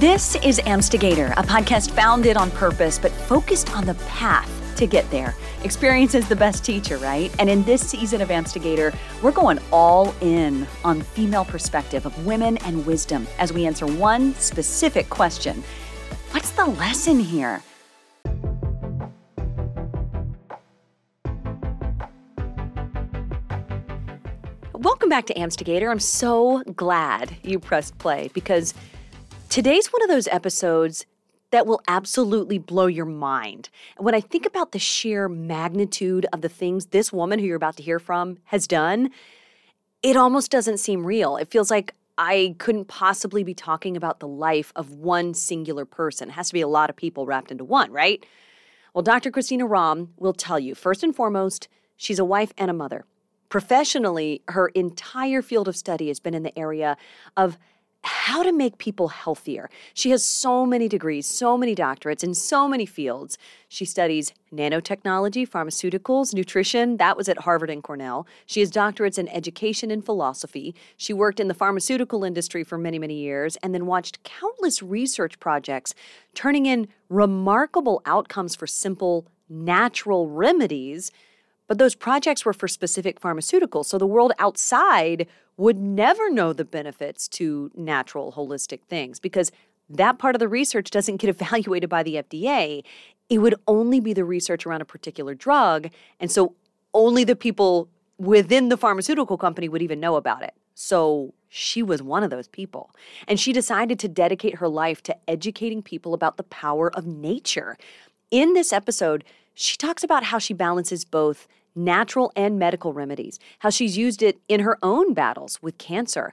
This is Amstigator, a podcast founded on purpose but focused on the path to get there. Experience is the best teacher, right? And in this season of Amstigator, we're going all in on female perspective of women and wisdom as we answer one specific question. What's the lesson here? Welcome back to Amstigator. I'm so glad you pressed play because today's one of those episodes that will absolutely blow your mind. And when I think about the sheer magnitude of the things this woman who you're about to hear from has done, it almost doesn't seem real. It feels like I couldn't possibly be talking about the life of one singular person. It has to be a lot of people wrapped into one, right? Well, Dr. Christina Rahm will tell you first and foremost, she's a wife and a mother. Professionally, her entire field of study has been in the area of how to make people healthier. She has so many degrees, so many doctorates in so many fields. She studies nanotechnology, pharmaceuticals, nutrition. That was at Harvard and Cornell. She has doctorates in education and philosophy. She worked in the pharmaceutical industry for many, many years and then watched countless research projects turning in remarkable outcomes for simple, natural remedies. But those projects were for specific pharmaceuticals. So the world outside would never know the benefits to natural, holistic things because that part of the research doesn't get evaluated by the FDA. It would only be the research around a particular drug. And so only the people within the pharmaceutical company would even know about it. So she was one of those people. And she decided to dedicate her life to educating people about the power of nature. In this episode, she talks about how she balances both natural and medical remedies, how she's used it in her own battles with cancer.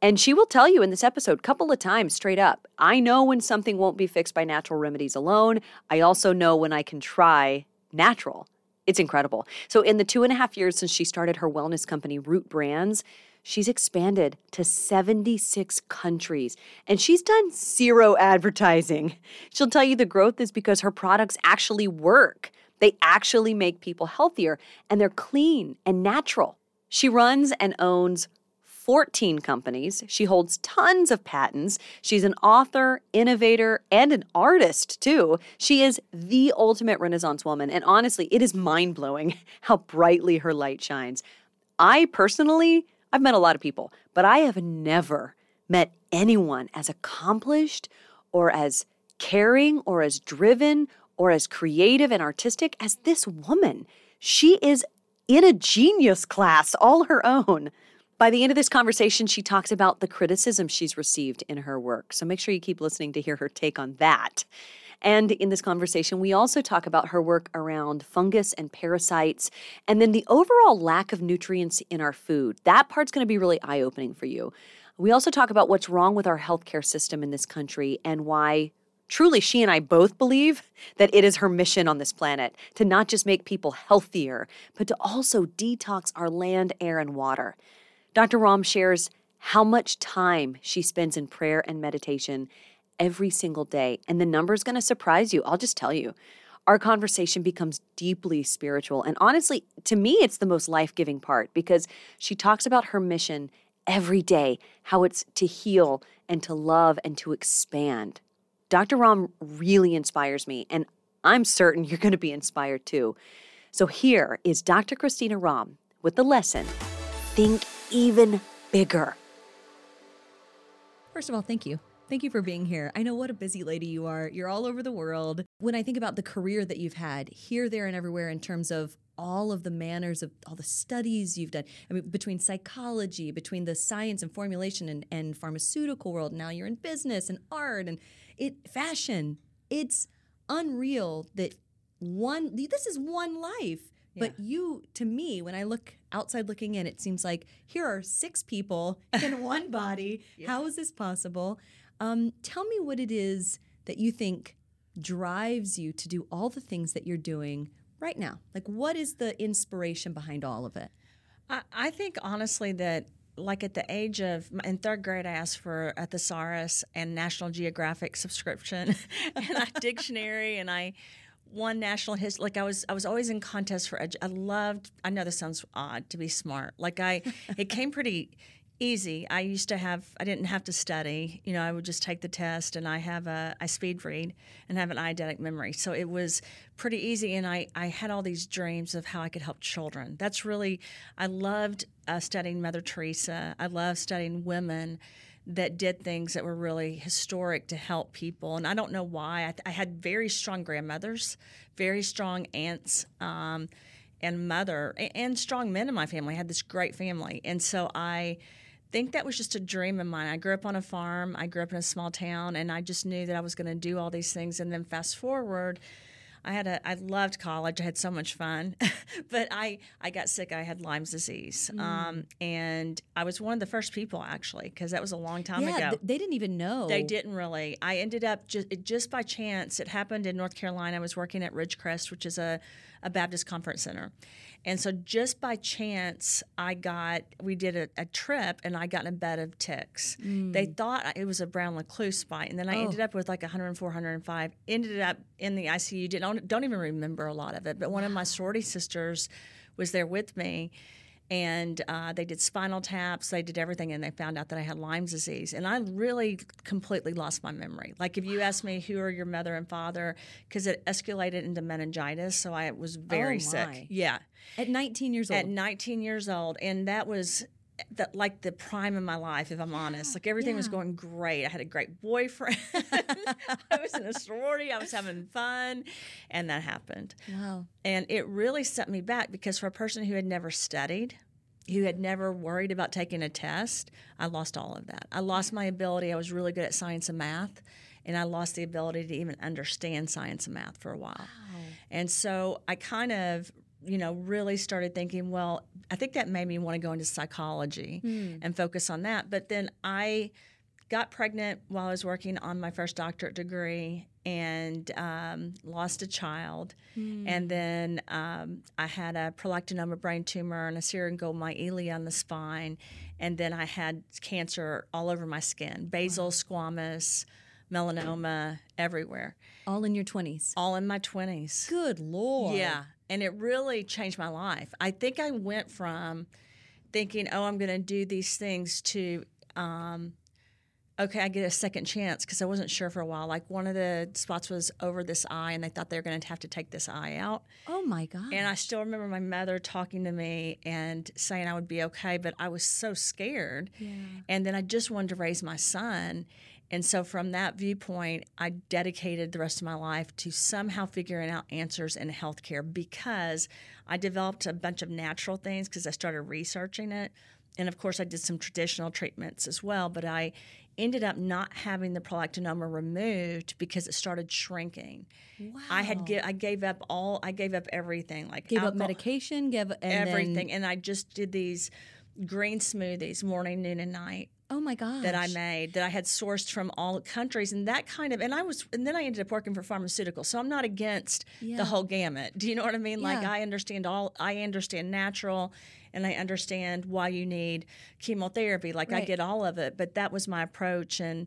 And she will tell you in this episode couple of times straight up I know when something won't be fixed by natural remedies alone. I also know when I can try natural. It's incredible. So, in the two and a half years since she started her wellness company, Root Brands, she's expanded to 76 countries and she's done zero advertising. She'll tell you the growth is because her products actually work. They actually make people healthier and they're clean and natural. She runs and owns 14 companies. She holds tons of patents. She's an author, innovator, and an artist, too. She is the ultimate Renaissance woman. And honestly, it is mind blowing how brightly her light shines. I personally, I've met a lot of people, but I have never met anyone as accomplished or as caring or as driven or as creative and artistic as this woman. She is in a genius class all her own. By the end of this conversation, she talks about the criticism she's received in her work. So make sure you keep listening to hear her take on that. And in this conversation, we also talk about her work around fungus and parasites, and then the overall lack of nutrients in our food. That part's going to be really eye opening for you. We also talk about what's wrong with our healthcare system in this country and why truly, she and I both believe that it is her mission on this planet to not just make people healthier, but to also detox our land, air, and water. Dr. Rahm shares how much time she spends in prayer and meditation every single day. And the number is going to surprise you. I'll just tell you. Our conversation becomes deeply spiritual. And honestly, to me, it's the most life giving part because she talks about her mission every day, how it's to heal and to love and to expand. Dr. Rahm really inspires me, and I'm certain you're going to be inspired too. So here is Dr. Christina Rahm with the lesson Think Even Bigger. First of all, thank you. Thank you for being here. I know what a busy lady you are. You're all over the world. When I think about the career that you've had here, there, and everywhere in terms of all of the manners of all the studies you've done, I mean, between psychology, between the science and formulation and, and pharmaceutical world, now you're in business and art and it fashion. It's unreal that one this is one life. Yeah. But you, to me, when I look outside looking in, it seems like here are six people in one body. Yeah. How is this possible? Um, tell me what it is that you think drives you to do all the things that you're doing right now. Like, what is the inspiration behind all of it? I, I think honestly that like at the age of in third grade, I asked for a thesaurus and National Geographic subscription and a dictionary, and I won national history. Like I was, I was always in contests for. Edu- I loved. I know this sounds odd to be smart. Like I, it came pretty easy. I used to have I didn't have to study. You know, I would just take the test and I have a I speed read and have an eidetic memory. So it was pretty easy and I I had all these dreams of how I could help children. That's really I loved uh, studying Mother Teresa. I loved studying women that did things that were really historic to help people. And I don't know why. I, I had very strong grandmothers, very strong aunts. Um, and mother and strong men in my family. I had this great family. And so I think that was just a dream of mine. I grew up on a farm, I grew up in a small town, and I just knew that I was going to do all these things. And then fast forward, I had a I loved college. I had so much fun, but I I got sick. I had Lyme's disease, mm. um, and I was one of the first people actually because that was a long time yeah, ago. Th- they didn't even know. They didn't really. I ended up just just by chance. It happened in North Carolina. I was working at Ridgecrest, which is a a Baptist conference center, and so just by chance, I got, we did a, a trip and I got in a bed of ticks. Mm. They thought it was a brown recluse bite. And then I oh. ended up with like 104, 105, ended up in the ICU. Didn't, don't even remember a lot of it. But one of my sorority sisters was there with me and uh, they did spinal taps. They did everything and they found out that i had lyme's disease and i really completely lost my memory. Like if you asked me who are your mother and father because it escalated into meningitis so i was very oh sick. yeah. At 19 years old. at 19 years old and that was that like the prime of my life, if I'm honest. Like everything yeah. was going great. I had a great boyfriend. I was in a sorority. I was having fun, and that happened. Wow! And it really set me back because for a person who had never studied, who had never worried about taking a test, I lost all of that. I lost my ability. I was really good at science and math, and I lost the ability to even understand science and math for a while. Wow. And so I kind of you know, really started thinking, well, I think that made me want to go into psychology mm. and focus on that. But then I got pregnant while I was working on my first doctorate degree and um, lost a child. Mm. And then um, I had a prolactinoma brain tumor and a syringomyelia on the spine. And then I had cancer all over my skin basal, wow. squamous, melanoma, everywhere. All in your 20s? All in my 20s. Good Lord. Yeah and it really changed my life. I think I went from thinking, "Oh, I'm going to do these things," to um, okay, I get a second chance because I wasn't sure for a while. Like one of the spots was over this eye, and they thought they were going to have to take this eye out. Oh my god! And I still remember my mother talking to me and saying I would be okay, but I was so scared. Yeah. And then I just wanted to raise my son, and so, from that viewpoint, I dedicated the rest of my life to somehow figuring out answers in healthcare because I developed a bunch of natural things because I started researching it. And of course, I did some traditional treatments as well, but I ended up not having the prolactinoma removed because it started shrinking. Wow. I had gi- I gave up all I gave up everything like gave alcohol, up medication, gave up everything, then... and I just did these green smoothies morning, noon, and night Oh my gosh. That I made that I had sourced from all countries and that kind of and I was and then I ended up working for pharmaceuticals. So I'm not against yeah. the whole gamut. Do you know what I mean? Yeah. Like I understand all I understand natural and I understand why you need chemotherapy. Like right. I get all of it, but that was my approach and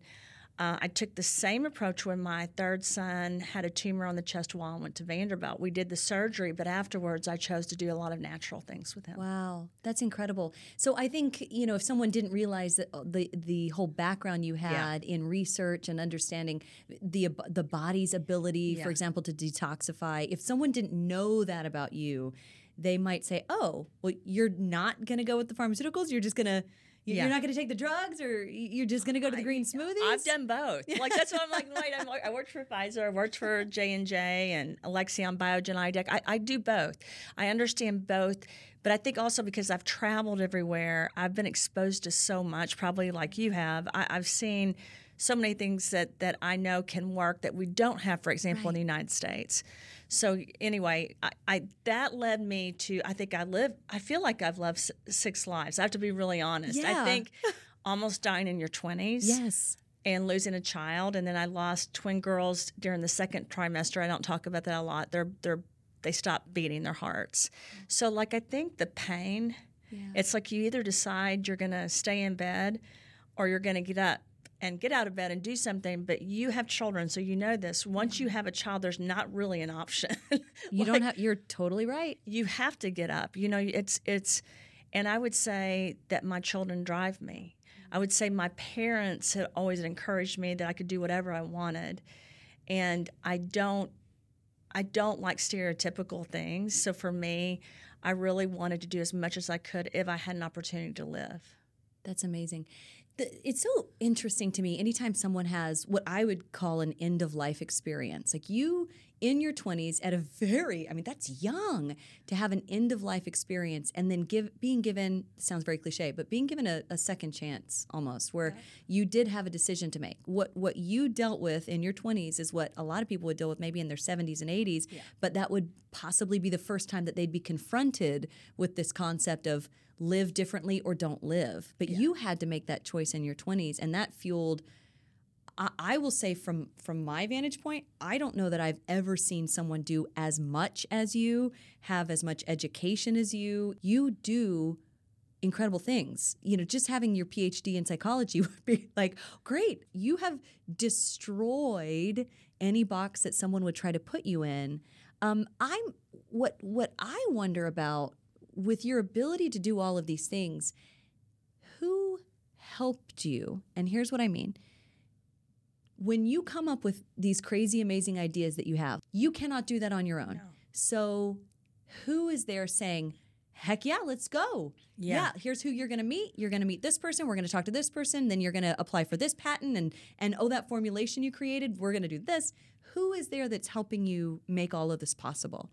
uh, I took the same approach when my third son had a tumor on the chest wall and went to Vanderbilt. We did the surgery, but afterwards I chose to do a lot of natural things with him. Wow, that's incredible. So I think you know if someone didn't realize that uh, the the whole background you had yeah. in research and understanding the the body's ability, yeah. for example, to detoxify, if someone didn't know that about you, they might say, "Oh, well, you're not going to go with the pharmaceuticals. You're just going to." You're not going to take the drugs, or you're just going to go to the green smoothies. I've done both. Like that's what I'm like. Wait, I'm, I worked for Pfizer, I worked for J and J, and Alexion Biogen, IDEC. I, I do both. I understand both, but I think also because I've traveled everywhere, I've been exposed to so much. Probably like you have. I, I've seen so many things that that I know can work that we don't have, for example, right. in the United States. So anyway, I, I, that led me to I think I live I feel like I've lived six lives. I have to be really honest. Yeah. I think almost dying in your 20s. Yes. And losing a child and then I lost twin girls during the second trimester. I don't talk about that a lot. They're they're they stop beating their hearts. So like I think the pain yeah. it's like you either decide you're going to stay in bed or you're going to get up and get out of bed and do something but you have children so you know this once you mm-hmm. have a child there's not really an option you like, don't have you're totally right you have to get up you know it's it's And I would say that my children drive me. I would say my parents had always encouraged me that I could do whatever I wanted. And I don't I don't like stereotypical things. So for me, I really wanted to do as much as I could if I had an opportunity to live. That's amazing. It's so interesting to me anytime someone has what I would call an end of life experience. Like you in your 20s at a very i mean that's young to have an end of life experience and then give being given sounds very cliche but being given a, a second chance almost where you did have a decision to make what what you dealt with in your 20s is what a lot of people would deal with maybe in their 70s and 80s yeah. but that would possibly be the first time that they'd be confronted with this concept of live differently or don't live but yeah. you had to make that choice in your 20s and that fueled I, I will say from from my vantage point, I don't know that I've ever seen someone do as much as you, have as much education as you. You do incredible things. You know, just having your PhD in psychology would be like, great, you have destroyed any box that someone would try to put you in. Um, I'm what what I wonder about with your ability to do all of these things, who helped you? And here's what I mean when you come up with these crazy, amazing ideas that you have, you cannot do that on your own. No. So, who is there saying, heck yeah, let's go. Yeah. yeah. here's who you're going to meet. You're going to meet this person. We're going to talk to this person. Then you're going to apply for this patent and and oh that formulation you created, we're going to do this. Who is there that's helping you make all of this possible?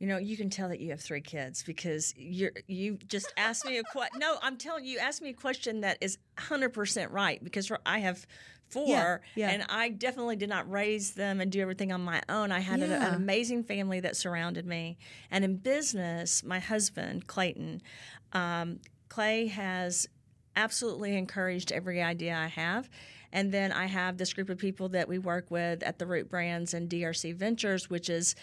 You know, you can tell that you have three kids because you're you just asked me a question. no, I'm telling you, you asked me a question that is 100% right because I have four yeah, yeah. and I definitely did not raise them and do everything on my own. I had yeah. an, an, amazing family that surrounded me. And in business, my husband, Clayton, um, Clay has absolutely encouraged every idea I have. And then I have this group of people that we work with at the Root Brands and DRC Ventures, which is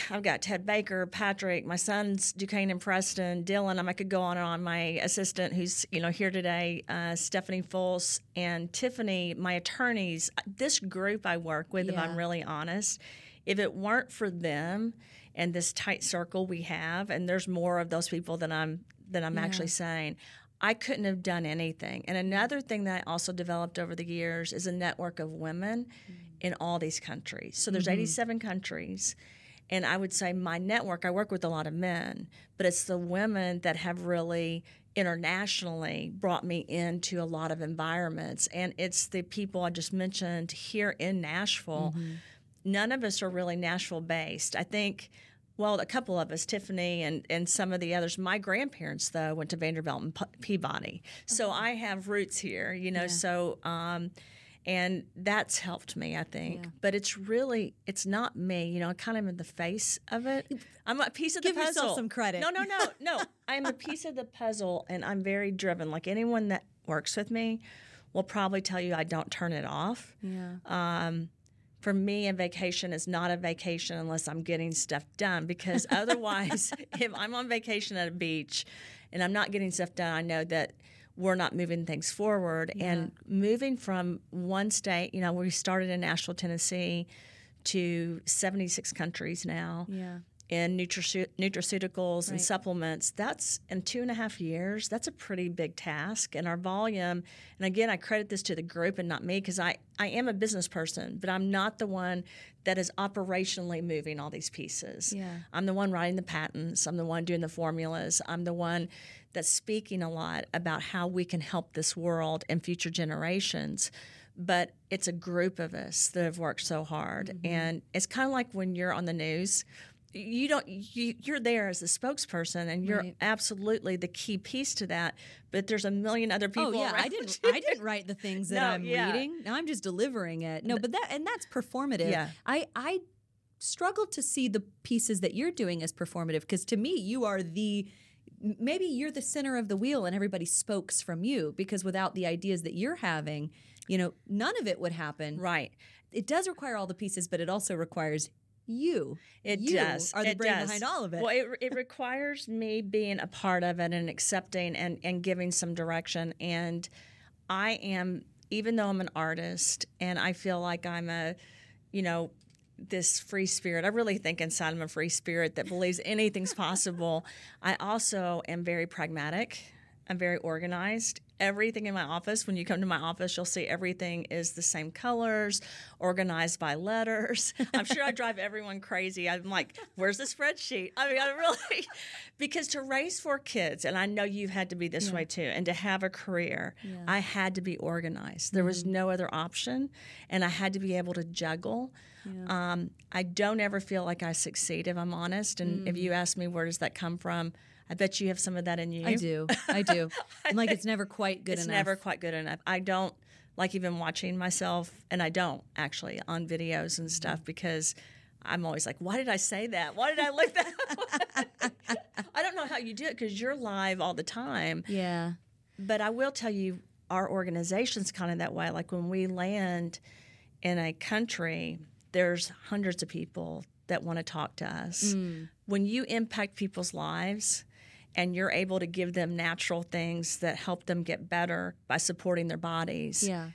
I've got Ted Baker, Patrick, my sons Duquesne and Preston, Dylan. I could go on and on. My assistant, who's you know here today, uh, Stephanie Fultz, and Tiffany, my attorneys. This group I work with, yeah. if I'm really honest, if it weren't for them and this tight circle we have, and there's more of those people than I'm than I'm yeah. actually saying. I couldn't have done anything. And another thing that I also developed over the years is a network of women mm-hmm. in all these countries. So there's mm-hmm. 87 countries and I would say my network, I work with a lot of men, but it's the women that have really internationally brought me into a lot of environments. And it's the people I just mentioned here in Nashville. Mm-hmm. None of us are really Nashville based. I think well, a couple of us, Tiffany and, and some of the others. My grandparents, though, went to Vanderbilt and Peabody. So I have roots here, you know. Yeah. So um, and that's helped me i think. Yeah. but it's really it's not me you know i kind of in the face of it. I'm a piece of Give the puzzle Give yourself some credit. No no no no. I'm a piece of the puzzle and i'm very driven. Like anyone that works with me will probably tell you i don't turn it off. Yeah. Um, for me, a vacation is not a vacation unless I'm getting stuff done. Because otherwise, if I'm on vacation at a beach and I'm not getting stuff done, I know that we're not moving things forward. Yeah. And moving from one state, you know, we started in Nashville, Tennessee, to 76 countries now. Yeah. In nutraceuticals right. and supplements, that's in two and a half years. That's a pretty big task. And our volume, and again, I credit this to the group and not me because I, I am a business person, but I'm not the one that is operationally moving all these pieces. Yeah. I'm the one writing the patents, I'm the one doing the formulas, I'm the one that's speaking a lot about how we can help this world and future generations. But it's a group of us that have worked so hard. Mm-hmm. And it's kind of like when you're on the news, you don't you, you're there as the spokesperson and you're right. absolutely the key piece to that but there's a million other people oh yeah i didn't i didn't write the things that no, i'm yeah. reading now i'm just delivering it no but that and that's performative yeah i i struggled to see the pieces that you're doing as performative because to me you are the maybe you're the center of the wheel and everybody spokes from you because without the ideas that you're having, you know, none of it would happen. Right. It does require all the pieces, but it also requires you. It you does. Are the it brain does. behind all of it? Well, it, it requires me being a part of it and accepting and, and giving some direction. And I am, even though I'm an artist and I feel like I'm a, you know, this free spirit. I really think inside I'm a free spirit that believes anything's possible. I also am very pragmatic. I'm very organized. Everything in my office, when you come to my office, you'll see everything is the same colors, organized by letters. I'm sure I drive everyone crazy. I'm like, where's the spreadsheet? I mean, I really, because to raise four kids, and I know you've had to be this yeah. way too, and to have a career, yeah. I had to be organized. There was mm-hmm. no other option, and I had to be able to juggle. Yeah. Um, I don't ever feel like I succeed, if I'm honest. And mm. if you ask me, where does that come from? I bet you have some of that in you. I do. I do. I'm like it's never quite good it's enough. It's never quite good enough. I don't like even watching myself, and I don't actually on videos and stuff mm-hmm. because I'm always like, why did I say that? Why did I look that? I don't know how you do it because you're live all the time. Yeah. But I will tell you, our organization's kind of that way. Like when we land in a country, there's hundreds of people that want to talk to us. Mm. When you impact people's lives, and you're able to give them natural things that help them get better by supporting their bodies, yeah.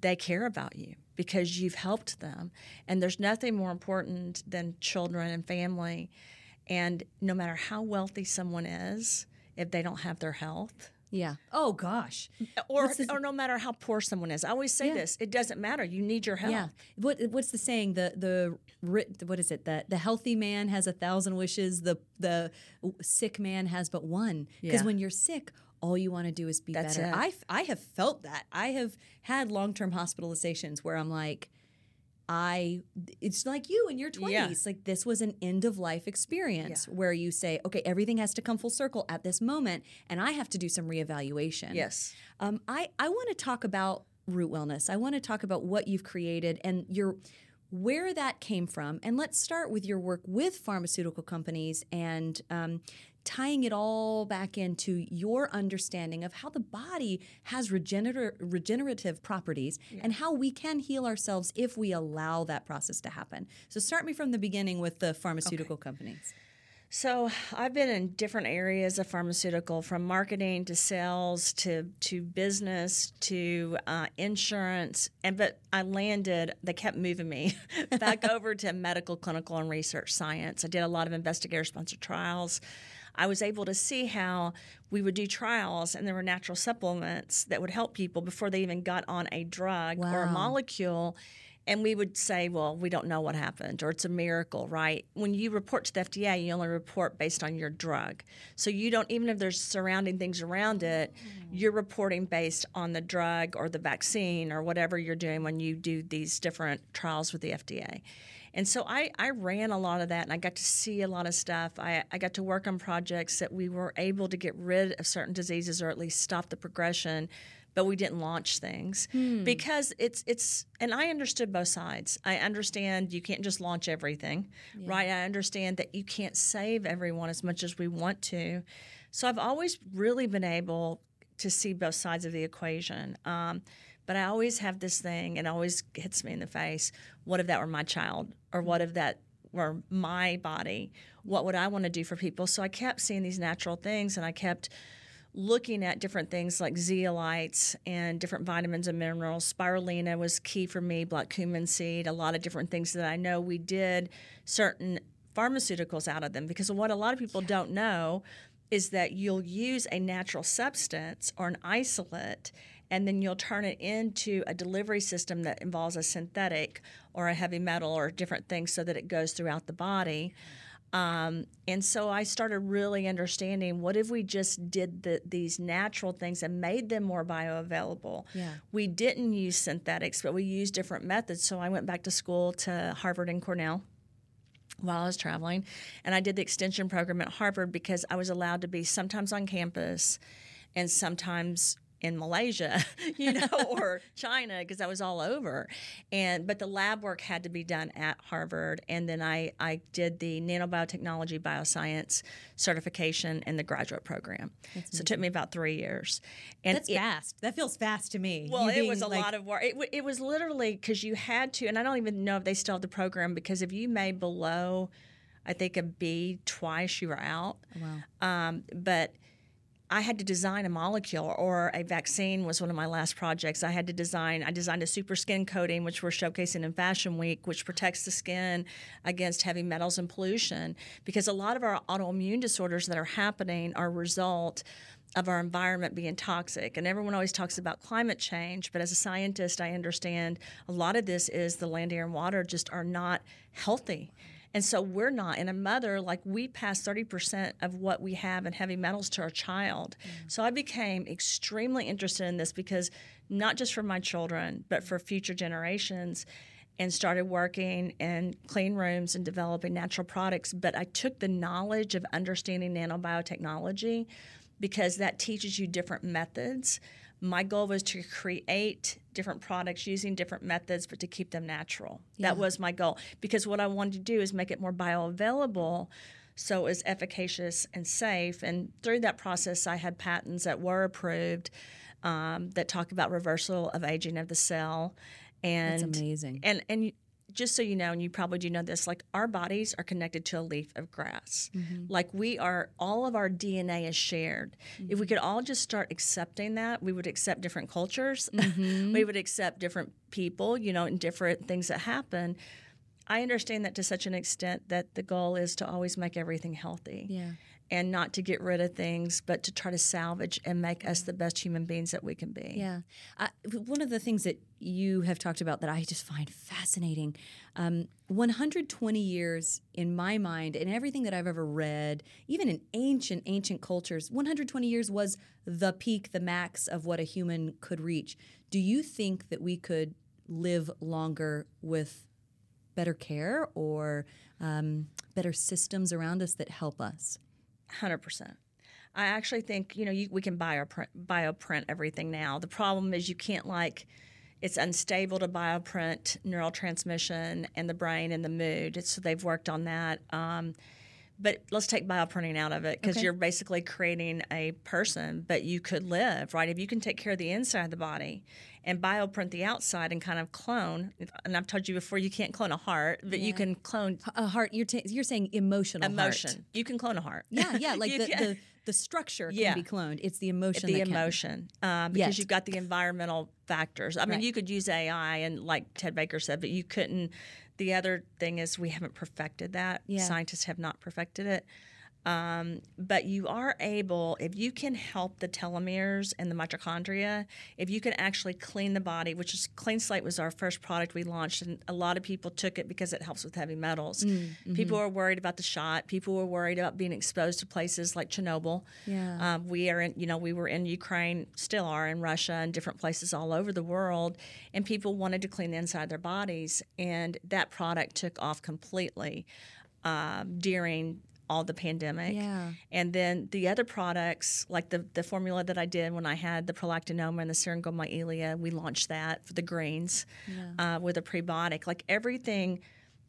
they care about you because you've helped them. And there's nothing more important than children and family. And no matter how wealthy someone is, if they don't have their health, yeah. Oh gosh. Or or no matter how poor someone is. I always say yeah. this. It doesn't matter. You need your health. Yeah. What what's the saying? The the what is it? The the healthy man has a thousand wishes. The the sick man has but one. Because yeah. when you're sick, all you want to do is be That's better. I I have felt that. I have had long term hospitalizations where I'm like I it's like you in your 20s yeah. like this was an end of life experience yeah. where you say okay everything has to come full circle at this moment and I have to do some reevaluation. Yes. Um, I I want to talk about root wellness. I want to talk about what you've created and your where that came from and let's start with your work with pharmaceutical companies and um, tying it all back into your understanding of how the body has regener- regenerative properties yeah. and how we can heal ourselves if we allow that process to happen. So, start me from the beginning with the pharmaceutical okay. companies. So I've been in different areas of pharmaceutical, from marketing to sales to to business to uh, insurance, and but I landed. They kept moving me back over to medical, clinical, and research science. I did a lot of investigator-sponsored trials. I was able to see how we would do trials and there were natural supplements that would help people before they even got on a drug wow. or a molecule. And we would say, well, we don't know what happened, or it's a miracle, right? When you report to the FDA, you only report based on your drug. So you don't, even if there's surrounding things around it, mm. you're reporting based on the drug or the vaccine or whatever you're doing when you do these different trials with the FDA. And so I, I ran a lot of that and I got to see a lot of stuff. I, I got to work on projects that we were able to get rid of certain diseases or at least stop the progression but we didn't launch things hmm. because it's it's and I understood both sides. I understand you can't just launch everything, yeah. right? I understand that you can't save everyone as much as we want to. So I've always really been able to see both sides of the equation. Um, but I always have this thing, and it always hits me in the face. What if that were my child, or what if that were my body? What would I want to do for people? So I kept seeing these natural things, and I kept looking at different things like zeolites and different vitamins and minerals. Spirulina was key for me, black cumin seed, a lot of different things that I know we did certain pharmaceuticals out of them because what a lot of people don't know is that you'll use a natural substance or an isolate and then you'll turn it into a delivery system that involves a synthetic or a heavy metal or different things so that it goes throughout the body. Um, and so I started really understanding what if we just did the, these natural things and made them more bioavailable. Yeah. We didn't use synthetics, but we used different methods. So I went back to school to Harvard and Cornell while I was traveling, and I did the extension program at Harvard because I was allowed to be sometimes on campus and sometimes in Malaysia, you know, or China because I was all over. And but the lab work had to be done at Harvard, and then I I did the nanobiotechnology bioscience certification in the graduate program. That's so it took me about three years. And that's it, fast. That feels fast to me. Well, it was a like, lot of work. It, it was literally because you had to, and I don't even know if they still have the program because if you made below, I think a B twice, you were out. Wow. Um, but I had to design a molecule or a vaccine was one of my last projects. I had to design I designed a super skin coating which we're showcasing in Fashion Week which protects the skin against heavy metals and pollution because a lot of our autoimmune disorders that are happening are a result of our environment being toxic. And everyone always talks about climate change, but as a scientist I understand a lot of this is the land air and water just are not healthy. And so we're not. And a mother, like we pass 30% of what we have in heavy metals to our child. Mm. So I became extremely interested in this because not just for my children, but for future generations and started working in clean rooms and developing natural products. But I took the knowledge of understanding nanobiotechnology because that teaches you different methods my goal was to create different products using different methods, but to keep them natural. Yeah. That was my goal because what I wanted to do is make it more bioavailable so it was efficacious and safe. And through that process, I had patents that were approved um, that talk about reversal of aging of the cell. And That's amazing. And and just so you know, and you probably do know this, like our bodies are connected to a leaf of grass. Mm-hmm. Like we are, all of our DNA is shared. Mm-hmm. If we could all just start accepting that, we would accept different cultures. Mm-hmm. we would accept different people, you know, and different things that happen. I understand that to such an extent that the goal is to always make everything healthy. Yeah and not to get rid of things, but to try to salvage and make us the best human beings that we can be. Yeah. I, one of the things that you have talked about that I just find fascinating um, 120 years in my mind, and everything that I've ever read, even in ancient, ancient cultures, 120 years was the peak, the max of what a human could reach. Do you think that we could live longer with better care or um, better systems around us that help us? Hundred percent. I actually think you know you, we can bioprint, bioprint everything now. The problem is you can't like it's unstable to bioprint neurotransmission and the brain and the mood. so they've worked on that. Um, but let's take bioprinting out of it because okay. you're basically creating a person, but you could live, right? If you can take care of the inside of the body and bioprint the outside and kind of clone, and I've told you before, you can't clone a heart, but yeah. you can clone a heart. You're t- you're saying emotional emotion. Heart. You can clone a heart. Yeah, yeah, like the, the, the structure can yeah. be cloned. It's the emotion. The emotion, um, because you've got the environmental factors. I mean, right. you could use AI, and like Ted Baker said, but you couldn't the other thing is we haven't perfected that. Yeah. Scientists have not perfected it. Um, but you are able, if you can help the telomeres and the mitochondria, if you can actually clean the body, which is Clean Slate was our first product we launched, and a lot of people took it because it helps with heavy metals. Mm, mm-hmm. People were worried about the shot. People were worried about being exposed to places like Chernobyl. Yeah. Um, we are in, you know, we were in Ukraine, still are in Russia, and different places all over the world, and people wanted to clean the inside of their bodies, and that product took off completely. Uh, during all the pandemic. Yeah. And then the other products, like the, the formula that I did when I had the prolactinoma and the syringomyelia, we launched that for the greens yeah. uh, with a prebiotic. Like everything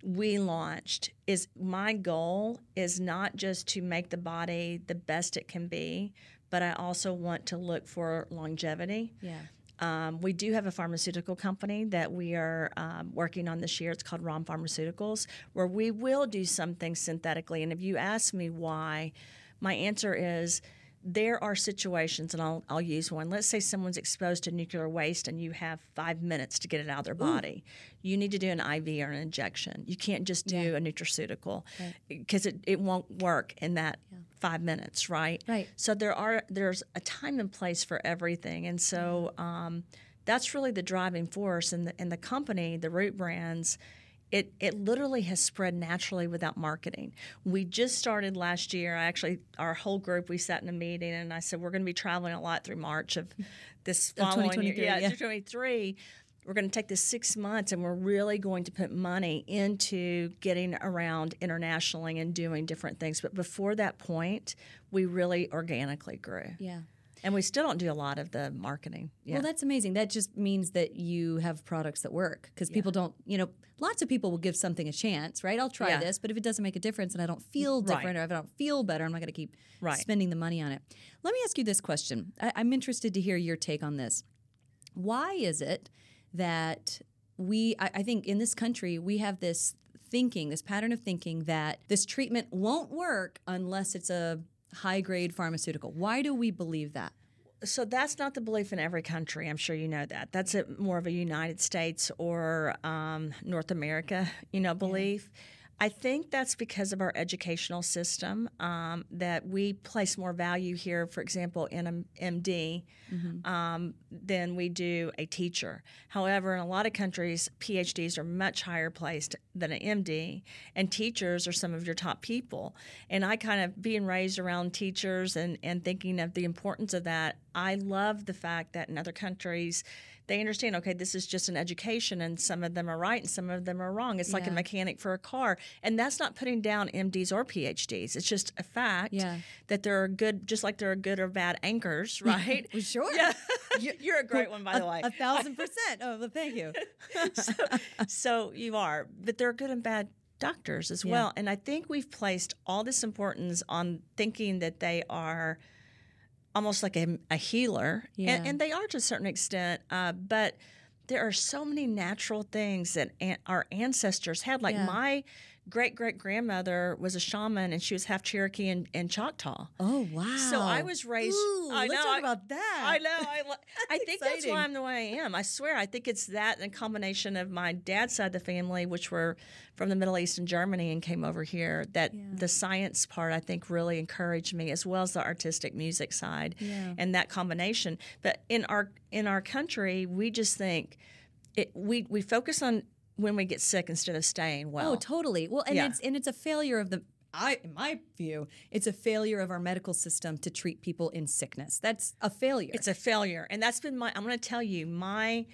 we launched is my goal is not just to make the body the best it can be, but I also want to look for longevity. Yeah. Um, we do have a pharmaceutical company that we are um, working on this year. It's called Rahm Pharmaceuticals, where we will do something synthetically. And if you ask me why, my answer is there are situations, and I'll, I'll use one. Let's say someone's exposed to nuclear waste and you have five minutes to get it out of their body. Ooh. You need to do an IV or an injection. You can't just do yeah. a nutraceutical because right. it, it won't work in that yeah. five minutes, right? Right. So there are there's a time and place for everything, and so um, that's really the driving force. And the, and the company, the Root Brands it, it literally has spread naturally without marketing. We just started last year. I actually, our whole group, we sat in a meeting and I said, we're going to be traveling a lot through March of this following year. Yeah, yeah. 2023. We're going to take this six months and we're really going to put money into getting around internationally and doing different things. But before that point, we really organically grew. Yeah. And we still don't do a lot of the marketing. Yeah. Well, that's amazing. That just means that you have products that work because people don't, you know, lots of people will give something a chance, right? I'll try yeah. this, but if it doesn't make a difference and I don't feel different right. or if I don't feel better, I'm not going to keep right. spending the money on it. Let me ask you this question. I, I'm interested to hear your take on this. Why is it that we, I, I think in this country, we have this thinking, this pattern of thinking that this treatment won't work unless it's a high grade pharmaceutical. Why do we believe that? so that's not the belief in every country. I'm sure you know that. That's a, more of a United States or um, North America, you know, belief. Yeah. I think that's because of our educational system um, that we place more value here, for example, in an MD mm-hmm. um, than we do a teacher. However, in a lot of countries, PhDs are much higher placed than an MD, and teachers are some of your top people. And I kind of being raised around teachers and, and thinking of the importance of that, I love the fact that in other countries, they understand okay this is just an education and some of them are right and some of them are wrong. It's yeah. like a mechanic for a car. And that's not putting down mds or phds it's just a fact yeah. that there are good just like there are good or bad anchors right? Well, sure. Yeah. you're a great one by a, the way. a thousand percent. Oh well, thank you. So, so you are. But there are good and bad doctors as yeah. well. And i think we've placed all this importance on thinking that they are almost like a, a healer, yeah. and, and, they are to a certain extent. Uh, but there are so many natural things that an- our ancestors had. Like yeah. my great great grandmother was a shaman and she was half Cherokee and, and Choctaw. Oh wow! So I was raised. Ooh, I let's know talk about that. I know. I, I think that's why I'm the way I am. I swear. I think it's that and a combination of my dad's side of the family, which were from the Middle East and Germany, and came over here. That yeah. the science part I think really encouraged me, as well as the artistic music side, yeah. and that combination. But in our in our country, we just think. It, we we focus on when we get sick instead of staying oh, well. Oh, totally. Well, and yeah. it's and it's a failure of the I in my view, it's a failure of our medical system to treat people in sickness. That's a failure. It's a failure. And that's been my I'm going to tell you my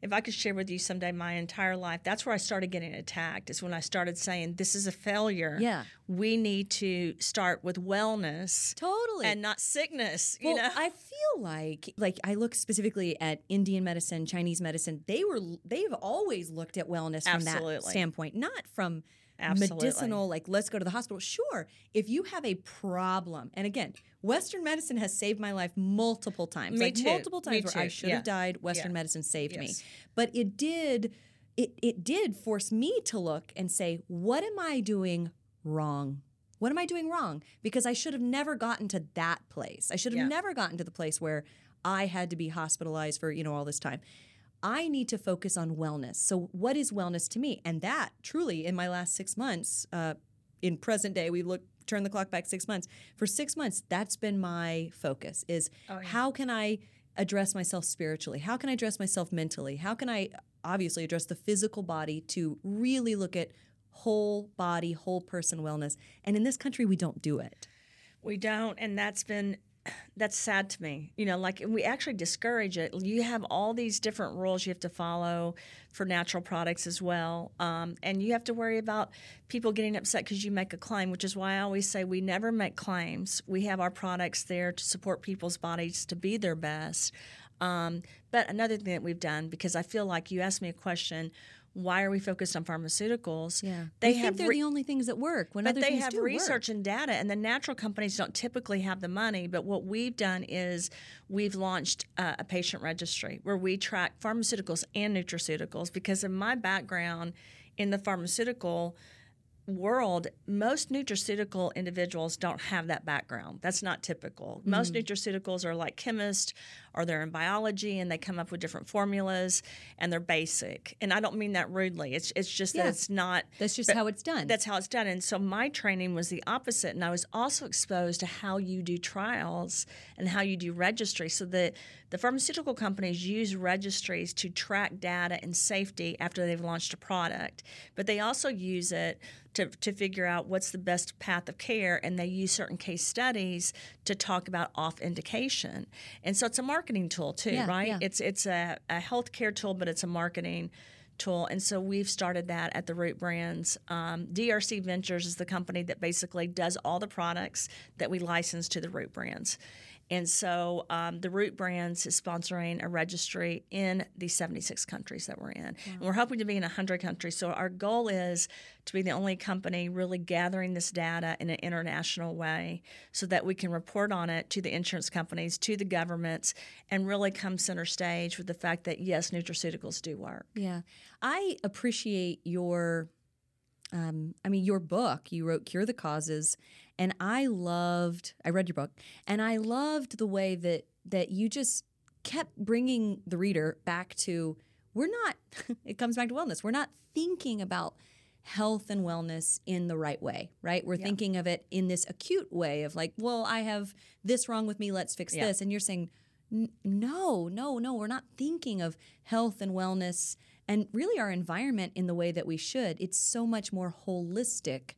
if I could share with you someday my entire life, that's where I started getting attacked. Is when I started saying this is a failure. Yeah, we need to start with wellness, totally, and not sickness. Well, you know, I feel like like I look specifically at Indian medicine, Chinese medicine. They were they've always looked at wellness from Absolutely. that standpoint, not from Absolutely. medicinal, like let's go to the hospital. Sure, if you have a problem, and again, Western medicine has saved my life multiple times. Me like too. multiple times me where too. I should yeah. have died. Western yeah. medicine saved yes. me. But it did it it did force me to look and say, what am I doing wrong? What am I doing wrong? Because I should have never gotten to that place. I should have yeah. never gotten to the place where I had to be hospitalized for, you know, all this time. I need to focus on wellness. So, what is wellness to me? And that truly, in my last six months, uh, in present day, we look turn the clock back six months. For six months, that's been my focus: is oh, yeah. how can I address myself spiritually? How can I address myself mentally? How can I obviously address the physical body to really look at whole body, whole person wellness? And in this country, we don't do it. We don't, and that's been that's sad to me. You know, like we actually discourage it. You have all these different rules you have to follow for natural products as well, um, and you have to worry about people getting upset because you make a claim. Which is why I always say we never make claims. We have our products there to support people's bodies to be their best. Um, but another thing that we've done, because I feel like you asked me a question, why are we focused on pharmaceuticals? Yeah, they have they're re- the only things that work. When but they have research work. and data, and the natural companies don't typically have the money. But what we've done is we've launched uh, a patient registry where we track pharmaceuticals and nutraceuticals. Because of my background in the pharmaceutical world, most nutraceutical individuals don't have that background. That's not typical. Mm-hmm. Most nutraceuticals are like chemists or they're in biology and they come up with different formulas and they're basic. And I don't mean that rudely. It's it's just yeah. that it's not That's just how it's done. That's how it's done. And so my training was the opposite and I was also exposed to how you do trials and how you do registry. So the the pharmaceutical companies use registries to track data and safety after they've launched a product, but they also use it to, to figure out what's the best path of care, and they use certain case studies to talk about off indication. And so it's a marketing tool too, yeah, right? Yeah. It's it's a, a healthcare tool, but it's a marketing tool. And so we've started that at the Root Brands. Um, DRC Ventures is the company that basically does all the products that we license to the Root Brands. And so um, the Root Brands is sponsoring a registry in the 76 countries that we're in. Wow. And we're hoping to be in 100 countries. So our goal is to be the only company really gathering this data in an international way so that we can report on it to the insurance companies, to the governments, and really come center stage with the fact that, yes, nutraceuticals do work. Yeah. I appreciate your um, I mean, your book, you wrote Cure the Causes, and I loved, I read your book, and I loved the way that that you just kept bringing the reader back to we're not, it comes back to wellness. We're not thinking about health and wellness in the right way, right? We're Yeah. thinking of it in this acute way of like, well, I have this wrong with me, let's fix Yeah. this. And you're saying, no, no, no, we're not thinking of health and wellness and really our environment in the way that we should. It's so much more holistic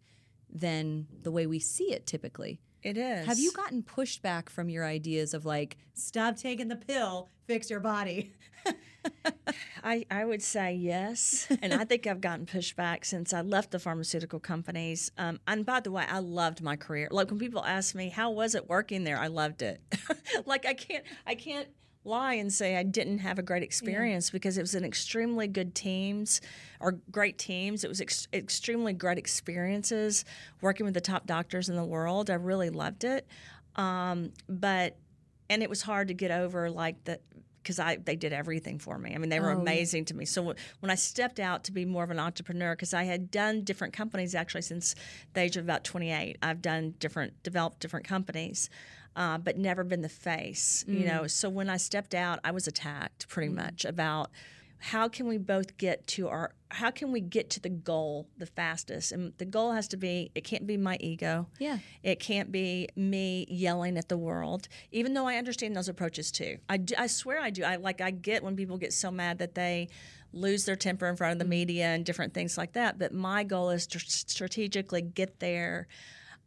than the way we see it typically. It is. Have you gotten pushed back from your ideas of like, stop taking the pill, fix your body? I, I would say yes. and I think I've gotten pushback since I left the pharmaceutical companies. Um, and by the way, I loved my career. Like when people ask me, how was it working there? I loved it. like I can't, I can't lie and say I didn't have a great experience because it was an extremely good teams or great teams. It was ex- extremely great experiences working with the top doctors in the world. I really loved it. Um, but, and it was hard to get over like the, because I they did everything for me. I mean, they were Oh, yeah. amazing to me. So w- when I stepped out to be more of an entrepreneur, because I had done different companies actually since the age of about 28, I've done different, developed different companies, uh, but never been the face. You know, so when I stepped out, I was attacked pretty much about how can we both get to our how can we get to the goal the fastest and the goal has to be it can't be my ego Yeah. it can't be me yelling at the world, even though I understand those approaches too. I, do, I swear I do. I like I get when people get so mad that they lose their temper in front of the media and different things like that. But my goal is to strategically get there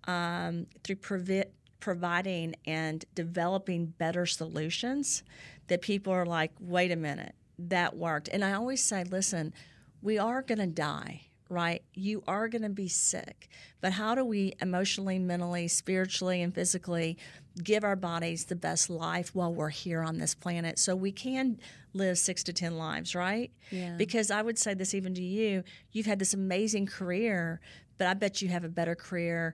um, through provi- providing and developing better solutions that people are like, wait a minute, that worked. And I always say, listen, we are going to die, right? You are going to be sick. But how do we emotionally, mentally, spiritually, and physically give our bodies the best life while we're here on this planet so we can live six to 10 lives, right? Yeah. Because I would say this even to you you've had this amazing career, but I bet you have a better career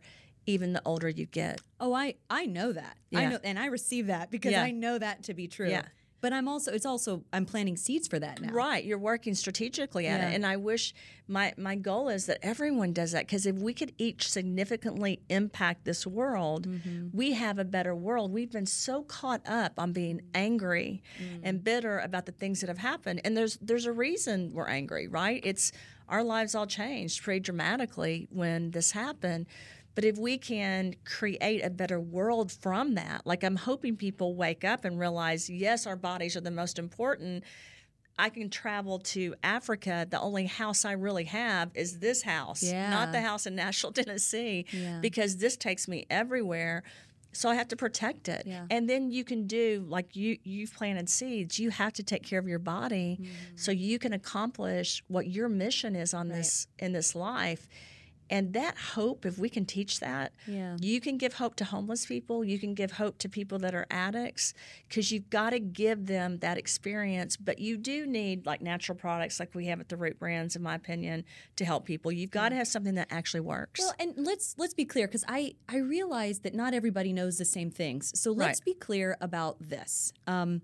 even the older you get. Oh, I I know that. I Yeah. know, and I receive that because Yeah. I know that to be true. Yeah. But I'm also it's also I'm planting seeds for that now. Right, you're working strategically at Yeah. it, and I wish my my goal is that everyone does that because if we could each significantly impact this world, Mm-hmm. we have a better world. We've been so caught up on being angry Mm. and bitter about the things that have happened, and there's there's a reason we're angry, right? It's our lives all changed pretty dramatically when this happened. But if we can create a better world from that, like I'm hoping people wake up and realize, yes, our bodies are the most important. I can travel to Africa. The only house I really have is this house, Yeah. not the house in Nashville, Tennessee, Yeah. because this takes me everywhere. So I have to protect it. Yeah. And then you can do like you you've planted seeds. You have to take care of your body Mm-hmm. so you can accomplish what your mission is on this in this life. And that hope, if we can teach that, Yeah. you can give hope to homeless people. You can give hope to people that are addicts because you've got to give them that experience. But you do need like natural products like we have at the Root Brands, in my opinion, to help people. You've got to have something that actually works. Well, and let's let's be clear because I I realize that not everybody knows the same things. So let's Right. be clear about this. Um,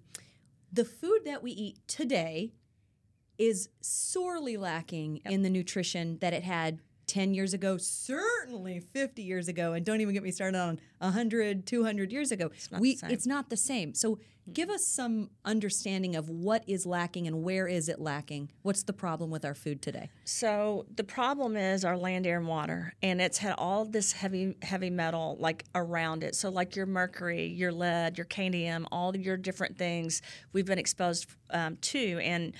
the food that we eat today is sorely lacking in the nutrition that it had 10 years ago, certainly 50 years ago, and don't even get me started on 100, 200 years ago. not we the same. it's not the same. So give us some understanding of what is lacking and where is it lacking? What's the problem with our food today? So the problem is our land, air, and water, and it's had all this heavy, heavy metal like around it. So like your mercury, your lead, your cadmium, all your different things we've been exposed um, to, and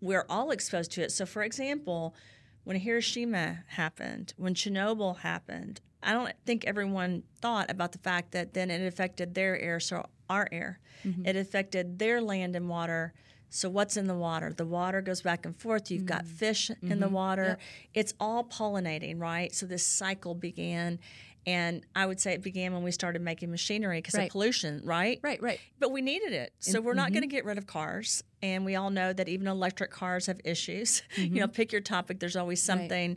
we're all exposed to it. So for example, when Hiroshima happened, when Chernobyl happened, I don't think everyone thought about the fact that then it affected their air, so our air. Mm-hmm. It affected their land and water. So what's in the water? The water goes back and forth. You've got mm-hmm. fish in the mm-hmm. water. It's all pollinating, right? So this cycle began. And I would say it began when we started making machinery because Right. of pollution, right? Right, right. But we needed it. So we're not going to mm-hmm. get rid of cars. And we all know that even electric cars have issues. You know, mm-hmm. pick your topic, there's always something.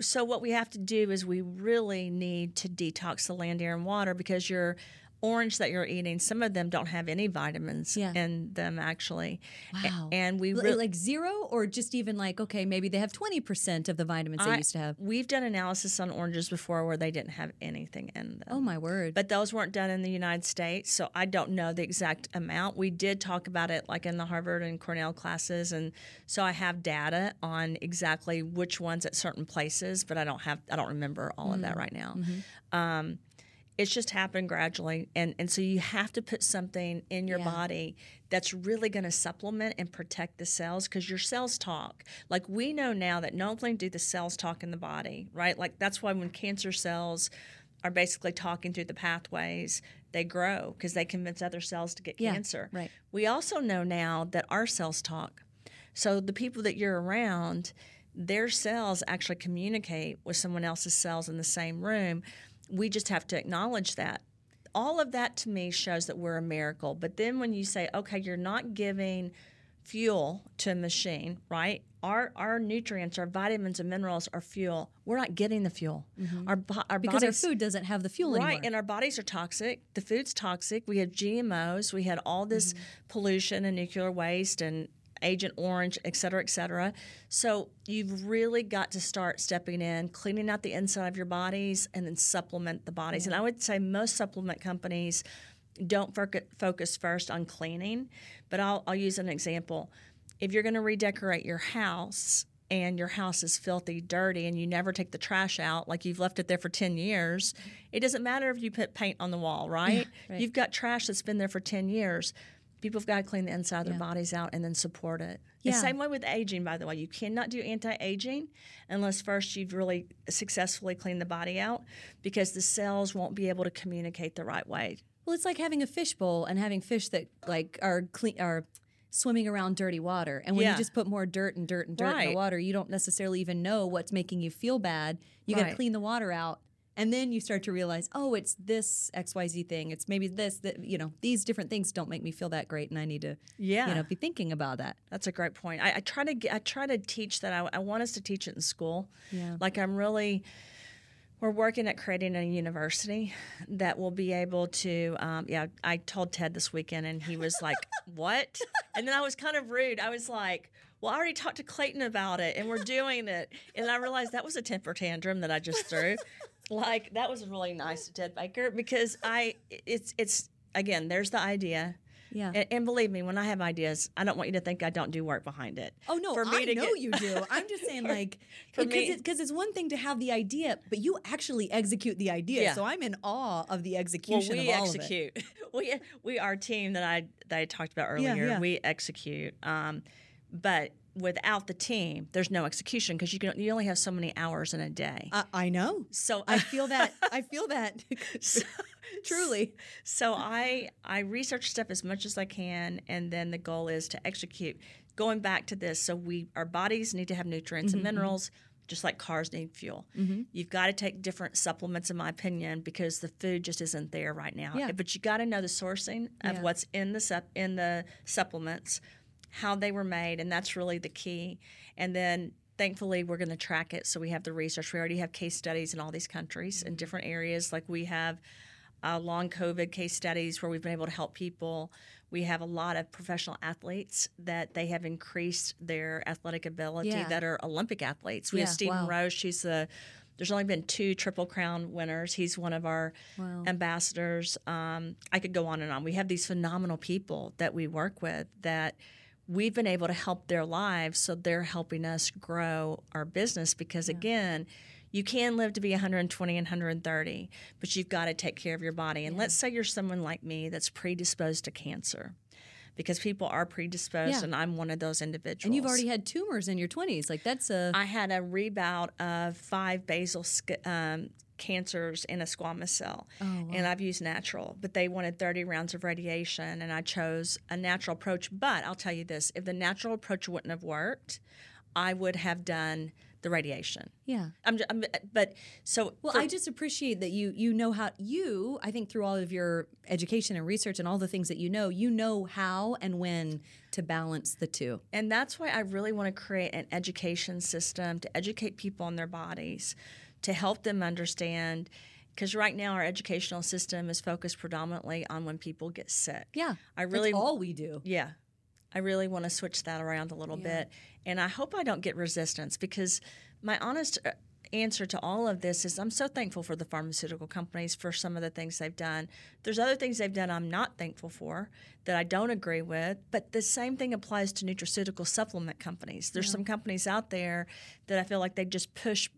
So what we have to do is we really need to detox the land, air, and water because you're orange that you're eating, some of them don't have any vitamins Yeah. in them actually. A- Wow. And we really like zero or just even like okay maybe they have 20% of the vitamins they used to have We've done analysis on oranges before where they didn't have anything in them. oh my word But those weren't done in the United States, so I don't know the exact amount. We did talk about it like in the Harvard and Cornell classes, and so I have data on exactly which ones at certain places, but I don't have I don't remember all of that right now. Um, it's just happened gradually, and and so you have to put something in your Yeah. body that's really going to supplement and protect the cells because your cells talk. Like we know now that not only do the cells talk in the body, right? Like that's why when cancer cells are basically talking through the pathways, they grow because they convince other cells to get Yeah, cancer. right. We also know now that our cells talk. So the people that you're around, their cells actually communicate with someone else's cells in the same room. We just have to acknowledge that. All of that to me shows that we're a miracle. But then when you say, okay, you're not giving fuel to a machine, right? Our our nutrients, our vitamins and minerals are fuel. We're not getting the fuel. Mm-hmm. Our bo- our because our food doesn't have the fuel right, anymore and our bodies are toxic. The food's toxic. We have GMOs. We had all this mm-hmm. pollution and nuclear waste and Agent Orange, et cetera, et cetera. So you've really got to start stepping in, cleaning out the inside of your bodies, and then supplement the bodies. And I would say most supplement companies don't focus first on cleaning, but I'll, I'll use an example. If you're going to redecorate your house and your house is filthy, dirty, and you never take the trash out, like you've left it there for 10 years, it doesn't matter if you put paint on the wall, right? right. You've got trash that's been there for 10 years. People have got to clean the inside of their bodies out and then support it. The same way with aging, by the way. You cannot do anti aging unless first you've really successfully cleaned the body out because the cells won't be able to communicate the right way. well it's like having a fishbowl and having fish that like are clean are swimming around dirty water and when Yeah. you just put more dirt and dirt and dirt in the water you don't necessarily even know what's making you feel bad you got to clean the water out and then you start to realize oh it's this xyz thing it's maybe this that you know these different things don't make me feel that great and i need to Yeah. you know be thinking about that That's a great point. I, I try to get, I try to teach that. I, I want us to teach it in school. Yeah. Like I'm really, we're working at creating a university that will be able to. Um, yeah, I told Ted this weekend, and he was like, "What?" And then I was kind of rude. I was like. Well, I already talked to Clayton about it, and we're doing it. And I realized that was a temper tantrum that I just threw. Like that was really nice to Ted Baker because I, it's, it's again, there's the idea. yeah And, and believe me, when I have ideas, I don't want you to think I don't do work behind it. Oh no, For me I to know get- you do. I'm just saying, like, for because me- it's, one thing to have the idea, but you actually execute the idea. Yeah. So I'm in awe of the Well, execution we of all of it. execute. we we our team that I that I talked about earlier. yeah. We execute. Um, but without the team, there's no execution because you can you only have so many hours in a day. I, I know. so I feel that. I feel that. Truly. so I I research stuff as much as I can, and then the goal is to execute. Going back to this, so we our bodies need to have nutrients Mm-hmm, and minerals, just like cars need fuel. You've got to take different supplements, in my opinion, because the food just isn't there right now. Yeah. But you got to know the sourcing of Yeah. what's in the sup- in the supplements, how they were made, and that's really the key. And then. Thankfully, we're going to track it. So we have the research. We already have case studies in all these countries Mm-hmm. in different areas. Like we have uh, long COVID case studies where we've been able to help people. We have a lot of professional athletes that they have increased their athletic ability Yeah. that are Olympic athletes. We Yeah, have Stephen wow. Rose. She's the there's only been two Triple Crown winners. He's one of our Wow. ambassadors. Um, I could go on and on. We have these phenomenal people that we work with that we've been able to help their lives, so they're helping us grow our business because again. You can live to be 120 and 130, but you've got to take care of your body. And let's say you're someone like me that's predisposed to cancer, because people are predisposed, Yeah. and I'm one of those individuals. And you've already had tumors in your 20s. Like that's a. I had a rebout of five basal um, cancers in a squamous cell, oh, and I've used natural, but they wanted 30 rounds of radiation, and I chose a natural approach. But I'll tell you this: if the natural approach wouldn't have worked, I would have done the radiation. yeah. I'm, j- I'm but so Well, for- I just appreciate that you you know how you I think through all of your education and research and all the things that you know, you know how and when to balance the two. And that's why I really want to create an education system to educate people on their bodies, to help them understand because right now our educational system is focused predominantly on when people get sick. Yeah. I really That's all we do. yeah. I really want to switch that around a little Yeah. bit. And I hope I don't get resistance because my honest uh, answer to all of this is I'm so thankful for the pharmaceutical companies for some of the things they've done. There's other things they've done I'm not thankful for that I don't agree with, but the same thing applies to nutraceutical supplement companies. There's some companies out there that I feel like they just push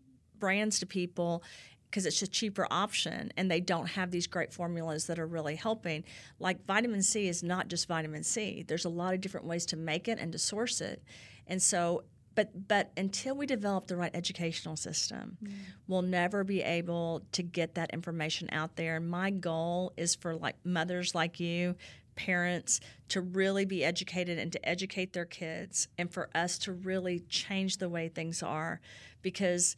brands to people because it's a cheaper option and they don't have these great formulas that are really helping. Like vitamin C is not just vitamin C. There's a lot of different ways to make it and to source it. And so but but until we develop the right educational system, mm. we'll never be able to get that information out there. My goal is for like mothers like you, parents to really be educated and to educate their kids and for us to really change the way things are because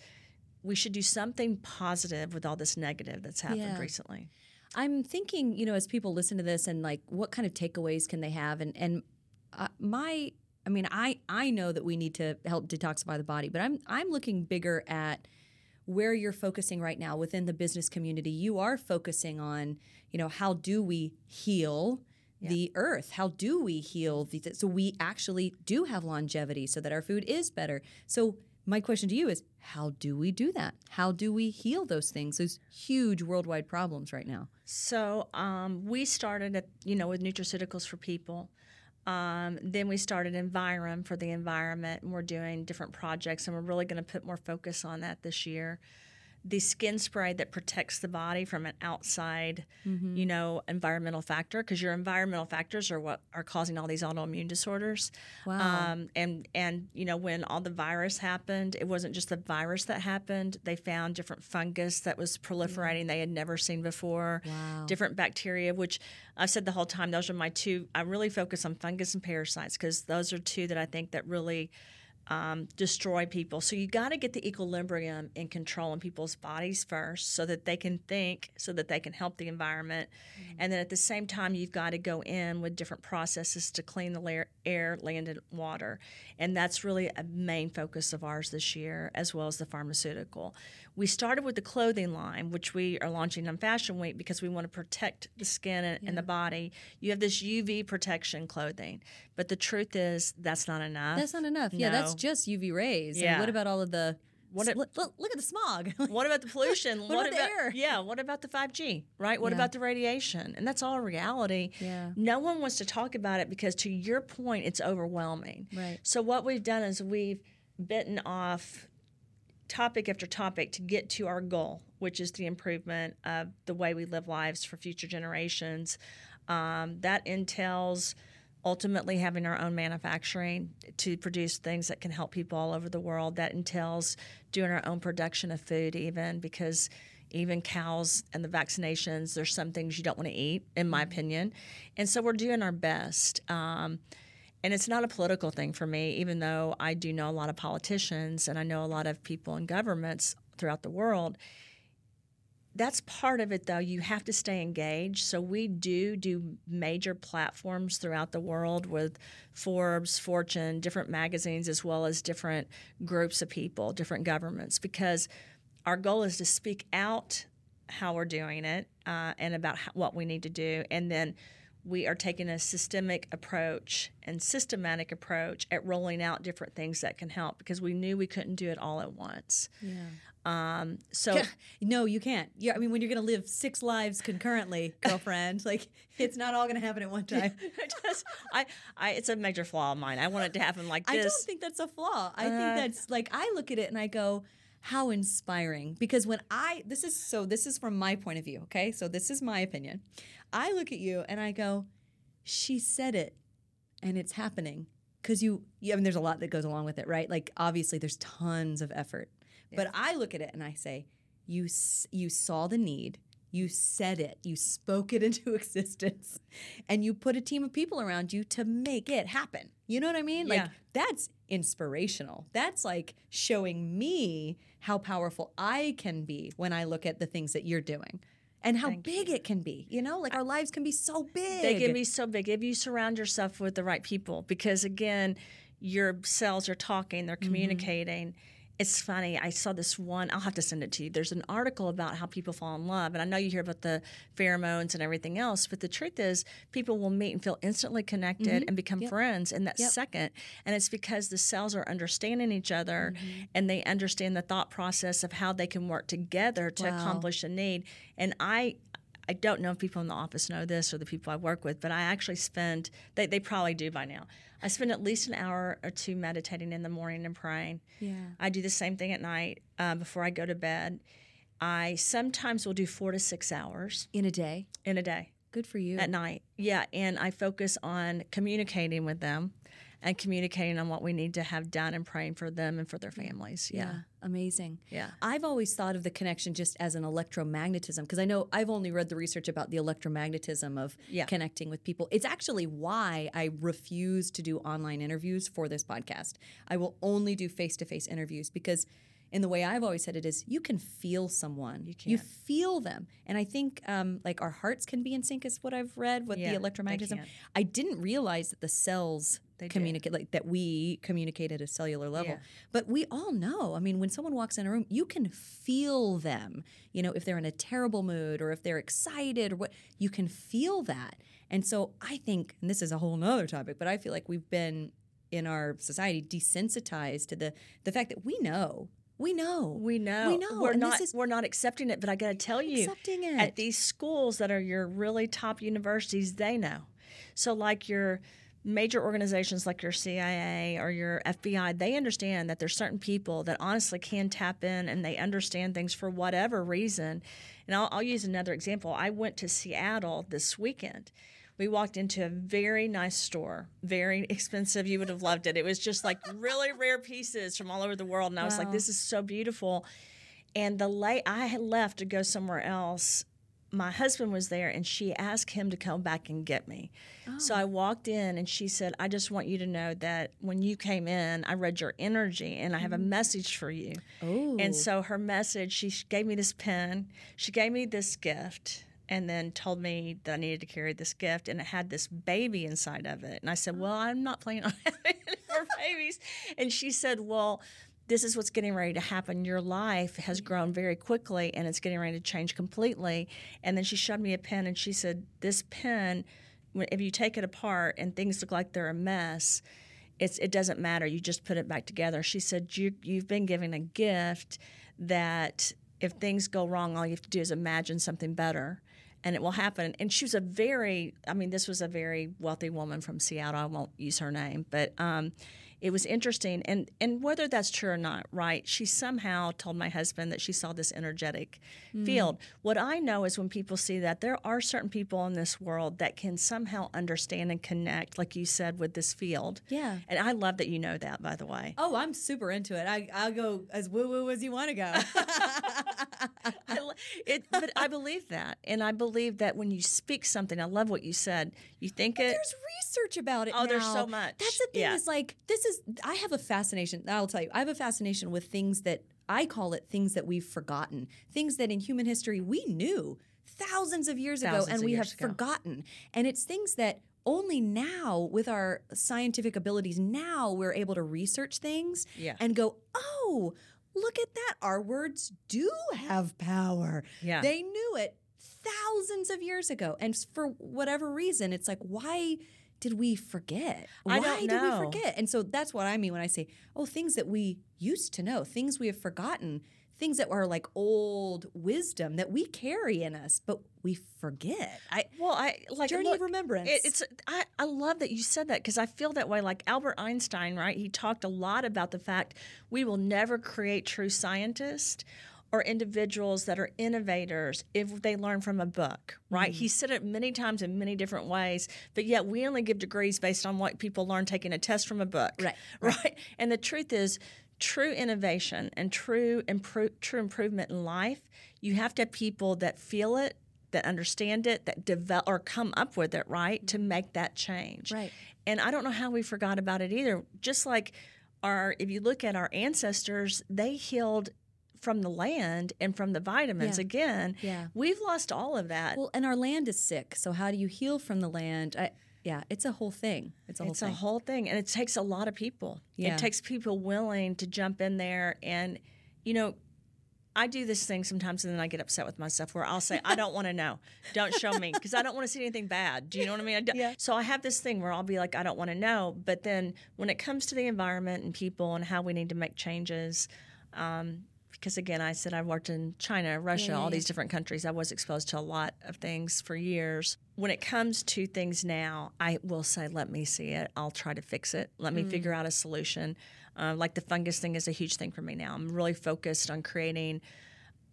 we should do something positive with all this negative that's happened Yeah. recently. I'm thinking, you know, as people listen to this and like, what kind of takeaways can they have? And and uh, my, I mean, I I know that we need to help detoxify the body, but I'm I'm looking bigger at where you're focusing right now within the business community. You are focusing on, you know, how do we heal the earth? How do we heal the so we actually do have longevity so that our food is better. So my question to you is how do we do that? How do we heal those things? Those huge worldwide problems right now. So um, we started at you know with nutraceuticals for people. Um, then we started Environ for the environment, and we're doing different projects, and we're really going to put more focus on that this year. The skin spray that protects the body from an outside, you know, environmental factor, because your environmental factors are what are causing all these autoimmune disorders. Wow. Um, and and you know when all the virus happened, it wasn't just the virus that happened. They found different fungus that was proliferating they had never seen before. Wow. Different bacteria, which I've said the whole time. Those are my two. I really focus on fungus and parasites because those are two that I think that really um, destroy people. So you got to get the equilibrium in control in people's bodies first, so that they can think, so that they can help the environment, and then at the same time you've got to go in with different processes to clean the air, land, and water, and that's really a main focus of ours this year, as well as the pharmaceutical. We started with the clothing line, which we are launching on Fashion Week because we want to protect the skin and, and the body. You have this UV protection clothing, but the truth is that's not enough. That's not enough. Yeah, that's just UV rays. Yeah. And what about all of the What what if- look, look at the smog. What about the pollution? What about the air? Yeah, what about the 5G, right? What Yeah. about the radiation? And that's all reality. Yeah. No one wants to talk about it because, to your point, it's overwhelming. Right. So, what we've done is we've bitten off topic after topic to get to our goal, which is the improvement of the way we live lives for future generations. Um, that entails ultimately having our own manufacturing to produce things that can help people all over the world. That entails doing our own production of food, even because even cows and the vaccinations, there's some things you don't want to eat, in my opinion. And so we're doing our best. Um, and it's not a political thing for me, even though I do know a lot of politicians and I know a lot of people in governments throughout the world. That's part of it, though. You have to stay engaged. So we do do major platforms throughout the world with Forbes, Fortune, different magazines, as well as different groups of people, different governments, because our goal is to speak out how we're doing it uh, and about how, what we need to do, and then we are taking a systemic approach and systematic approach at rolling out different things that can help because we knew we couldn't do it all at once. yeah. Um, so no, you can't. Yeah, I mean, when you're going to live six lives concurrently, girlfriend, like it's not all going to happen at one time. does- I, I, it's a major flaw of mine. I want it to happen like this. I don't think that's a flaw. I Uh, think that's like I look at it and I go, how inspiring. Because when I this is so this is from my point of view, okay? So this is my opinion. I look at you and I go, she said it and it's happening. Cause you, yeah, I mean, there's a lot that goes along with it, right? Like obviously there's tons of effort. But I look at it and I say, you you saw the need, you said it, you spoke it into existence, and you put a team of people around you to make it happen. You know what I mean? Like Yeah. that's inspirational. That's like showing me how powerful I can be when I look at the things that you're doing. And how Thank big it can be. You know, like our lives can be so big. They can be so big if you surround yourself with the right people because again, your cells are talking, they're mm-hmm. communicating, it's funny. I saw this one. I'll have to send it to you. There's an article about how people fall in love, and I know you hear about the pheromones and everything else, but the truth is, people will meet and feel instantly connected Mm-hmm. and become friends in that second, and it's because the cells are understanding each other Mm-hmm. and they understand the thought process of how they can work together to Wow. accomplish a need. And I. I don't know if people in the office know this or the people I work with, but I actually spend, they, they probably do by now. I spend at least an hour or two meditating in the morning and praying. Yeah. I do the same thing at night uh, before I go to bed. I sometimes will do four to six hours In a day. in a day Good for you. at night. Yeah, and I focus on communicating with them and communicating on what we need to have done and praying for them and for their families. Yeah. Amazing. Yeah. I've always thought of the connection just as an electromagnetism because I know I've only read the research about the electromagnetism of Yeah. connecting with people. It's actually why I refuse to do online interviews for this podcast. I will only do face to face interviews because. In the way I've always said it is, you can feel someone. You, can. You feel them, and I think um, like our hearts can be in sync. Is what I've read with Yeah, the electromagnetism. I didn't realize that the cells They communicate like that. We communicate at a cellular level, Yeah. but we all know. I mean, when someone walks in a room, you can feel them. You know, if they're in a terrible mood or if they're excited or what, you can feel that. And so I think, and this is a whole nother topic, but I feel like we've been in our society desensitized to the the fact that we know, we know, We know. we know. We're and not. Is, we're not accepting it, but I got to tell you, accepting it. at these schools that are your really top universities, they know. So, like your major organizations like your CIA or your FBI, they understand that there's certain people that honestly can tap in and they understand things for whatever reason. And I'll, I'll use another example. I went to Seattle this weekend. We walked into a very nice store, very expensive. You would have loved it. It was just like really rare pieces from all over the world. And I was like, this is so beautiful. And the late I had left to go somewhere else. My husband was there, and she asked him to come back and get me. So I oh. walked in, and she said, "I just want you to know that when you came in, I read your energy, and I have a mm-hmm. message for you." oh, And so her message, she gave me this pen, she gave me this gift, and then told me that I needed to carry this gift, and it had this baby inside of it. And I said, oh. Well, I'm not planning on having any more babies. And she said, Well, this is what's getting ready to happen. Your life has grown very quickly and it's getting ready to change completely. And then she showed me a pen and she said, This pen, if you take it apart and things look like they're a mess, it's it doesn't matter. You just put it back together. She said you you've been given a gift that if things go wrong, all you have to do is imagine something better, and it will happen. And she was a very I mean this was a very wealthy woman from Seattle. I won't use her name, but um, it was interesting. And and whether that's true or not, right? She somehow told my husband that she saw this energetic mm. field. What I know is when people see that, there are certain people in this world that can somehow understand and connect, like you said, with this field. Yeah. And I love that you know that, by the way. Oh, I'm super into it. I, I'll go as woo woo as you want to go. I, it, but I believe that, and I believe that when you speak something, I love what you said. You think it. There's research about it. Oh, there's so much. That's the thing. Yeah. Is like this is. I have a fascination. I'll tell you. I have a fascination with things that I call it things that we've forgotten. Things that in human history we knew thousands of years Thousands ago, and we have ago. forgotten. And it's things that only now, with our scientific abilities, now we're able to research things Yeah. and go, oh. Look at that. Our words do have power. Yeah. They knew it thousands of years ago. And for whatever reason, it's like, why did we forget? Why did we forget? And so that's what I mean when I say, oh, things that we used to know, things we have forgotten, things that are like old wisdom that we carry in us, but we forget. I well, I like journey look, of remembrance. It, it's I, I love that you said that because I feel that way. Like Albert Einstein, right? He talked a lot about the fact we will never create true scientists or individuals that are innovators if they learn from a book, right? Mm-hmm. He said it many times in many different ways, but yet we only give degrees based on what people learn taking a test from a book, Right, Right. And the truth is, true innovation and true impro- true improvement in life, you have to have people that feel it, that understand it, that develop or come up with it, right, to make that change. Right. And I don't know how we forgot about it either. Just like our, if you look at our ancestors, they healed from the land and from the vitamins. Yeah. Again, Yeah. we've lost all of that. well, and our land is sick. So how do you heal from the land? I, Yeah, it's a whole thing. It's a whole it's thing. a whole thing, and it takes a lot of people. Yeah. It takes people willing to jump in there, and you know, I do this thing sometimes, and then I get upset with myself where I'll say, "I don't want to know. Don't show me," because I don't want to see anything bad. Do you know what I mean? I Yeah. So I have this thing where I'll be like, "I don't want to know," but then when it comes to the environment and people and how we need to make changes. Um, because again, I said I worked in China, Russia, yeah, all yeah. these different countries. I was exposed to a lot of things for years. When it comes to things now, I will say, let me see it. I'll try to fix it. Let me figure Mm. out a solution. Uh, like the fungus thing is a huge thing for me now. I'm really focused on creating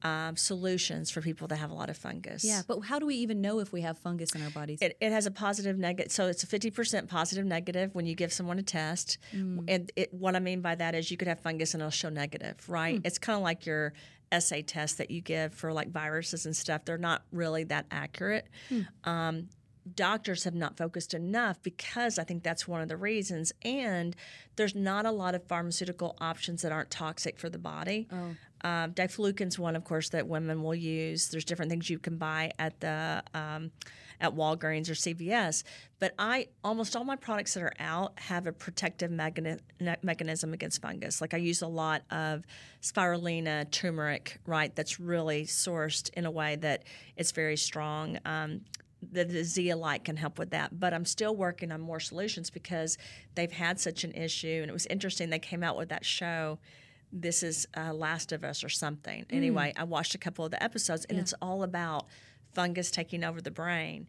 um, solutions for people that have a lot of fungus. yeah, but how do we even know if we have fungus in our bodies? It, it has a positive negative, so it's a fifty percent positive negative when you give someone a test. Mm. And it, what I mean by that is you could have fungus and it'll show negative, right? Hmm. It's kind of like your assay test that you give for like viruses and stuff. They're not really that accurate. Hmm. Um, doctors have not focused enough because I think that's one of the reasons. And there's not a lot of pharmaceutical options that aren't toxic for the body. Oh. Um, diflucan's one, of course, that women will use. There's different things you can buy at the um, at Walgreens or CVS. But I almost all my products that are out have a protective mechani- mechanism against fungus. Like I use a lot of spirulina, turmeric, right? That's really sourced in a way that it's very strong. Um, the, the zeolite can help with that. But I'm still working on more solutions because they've had such an issue. And it was interesting. They came out with that show. This is uh, Last of Us or something. Anyway, I watched a couple of the episodes, and it's all about fungus taking over the brain.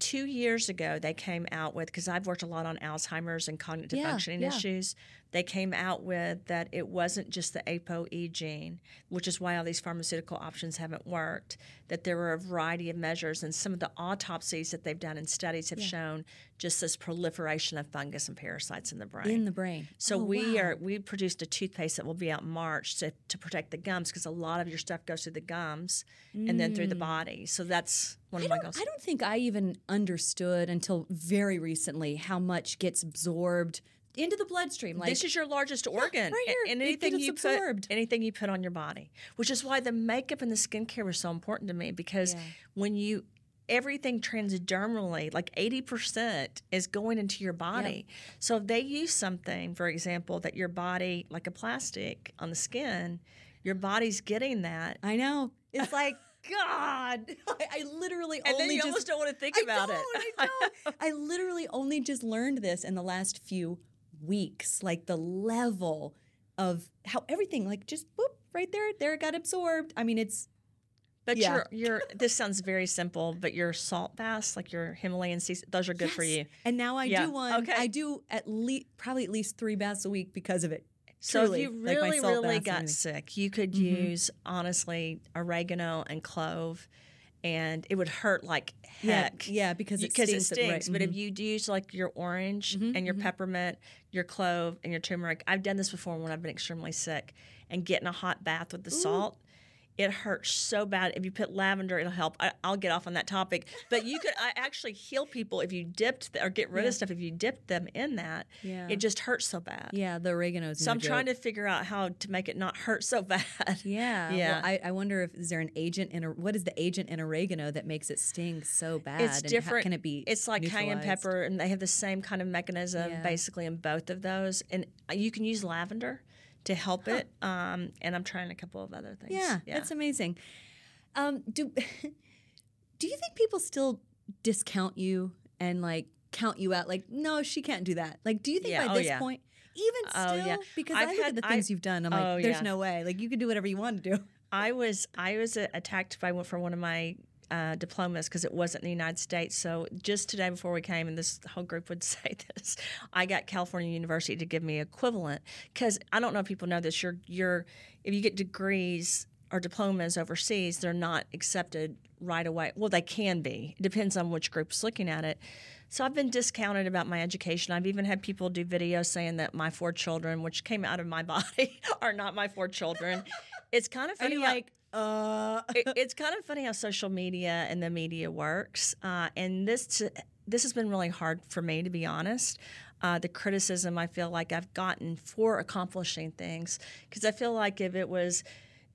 Two years ago, they came out with because I've worked a lot on Alzheimer's and cognitive Yeah, functioning yeah. issues. They came out with that it wasn't just the ApoE gene, which is why all these pharmaceutical options haven't worked. That there were a variety of measures, and some of the autopsies that they've done in studies have shown just this proliferation of fungus and parasites in the brain. in the brain. So Oh, we wow. are we produced a toothpaste that will be out in March to, to protect the gums because a lot of your stuff goes through the gums and then through the body. So that's one Mm. I of my goals. I don't think I even understood until very recently how much gets absorbed into the bloodstream. Like, this is your largest organ, right here. and anything you absorbed. put anything you put on your body, which is why the makeup and the skincare was so important to me because Yeah. when you everything transdermally, like eighty percent is going into your body. So if they use something, for example, that your body, like a plastic on the skin, your body's getting that. I know. It's like, God, I, I literally And only then you just, almost don't want to think I about it. I don't. I literally only just learned this in the last few weeks. Like the level of how everything, like just boop, right there, there it got absorbed. I mean, it's But Yeah. your your this sounds very simple, but your salt baths, like your Himalayan sea, those are good for you. And now I Yeah, do one. okay. I do at least probably at least three baths a week because of it. So Truly, if you like my really, salt really got sick, you could Mhm. use honestly oregano and clove, and it would hurt like heck. yeah, because it because stings. it right. But if mhm. you use like your orange Mhm, and your mhm. peppermint, your clove and your turmeric, I've done this before when I've been extremely sick, and getting a hot bath with the salt. It hurts so bad. If you put lavender, it'll help. I, I'll get off on that topic, but you could I actually heal people if you dipped th- or get rid Yeah. of stuff if you dipped them in that. yeah, It just hurts so bad. yeah, the oregano's. So I'm trying to figure out how to make it not hurt so bad. Yeah, Yeah. Well, I, I wonder if is there an agent in a, what is the agent in oregano that makes it sting so bad? It's and how- different. can it be? It's like cayenne pepper, and they have the same kind of mechanism Yeah. basically in both of those. And uh, you can use lavender to help it. Um, and I'm trying a couple of other things. Yeah, that's amazing. Um, do do you think people still discount you and like count you out? Like, no, she can't do that. Like, do you think Yeah, by oh, this yeah. point, even Oh, still, yeah. because I've I look had- at the I- things you've done, I'm like, Oh, there's yeah. no way. Like, you can do whatever you want to do. I was I was attacked by one for one of my uh, diplomas because it wasn't in the United States. So just today before we came, and this whole group would say this, I got California University to give me equivalent because I don't know if people know this. You're you're if you get degrees or diplomas overseas, they're not accepted right away. Well, they can be. It depends on which group's looking at it. So I've been discounted about my education. I've even had people do videos saying that my four children, which came out of my body, are not my four children. It's kind of funny. like, uh, it, it's kind of funny how social media and the media works. Uh, and this this has been really hard for me, to be honest. Uh, the criticism I feel like I've gotten for accomplishing things, because I feel like if it was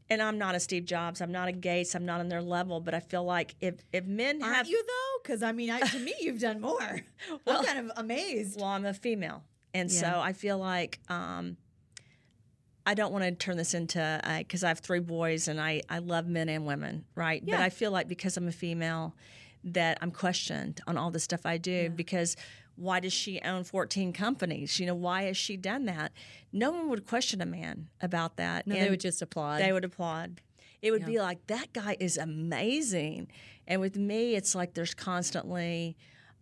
and I'm not a Steve Jobs, I'm not a Gates, I'm not on their level, but I feel like if if men Aren't have you though? Because I mean, I, to me, you've done more. Well- I'm kind of amazed. well, I'm a female, and so I feel like um, I don't want to turn this into because I have three boys and I I love men and women, right? But I feel like because I'm a female, that I'm questioned on all the stuff I do because. Why does she own 14 companies? You know, why has she done that? No one would question a man about that. no, they would just applaud. they would applaud. It would be like that guy is amazing, and with me, it's like there's constantly.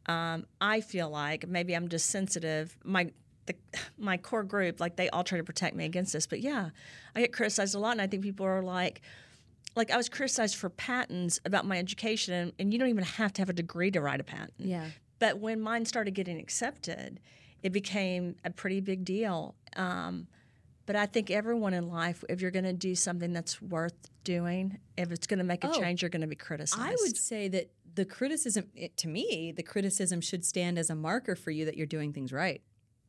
Um, I feel like maybe I'm just sensitive. My the, my core group, like they all try to protect me against this, but yeah, I get criticized a lot, and I think people are like. Like I was criticized for patents about my education, and, and you don't even have to have a degree to write a patent. yeah. But when mine started getting accepted, it became a pretty big deal. Um, but I think everyone in life, if you're going to do something that's worth doing, if it's going to make a Oh, change, you're going to be criticized. I would say that the criticism, it, to me, the criticism should stand as a marker for you that you're doing things right.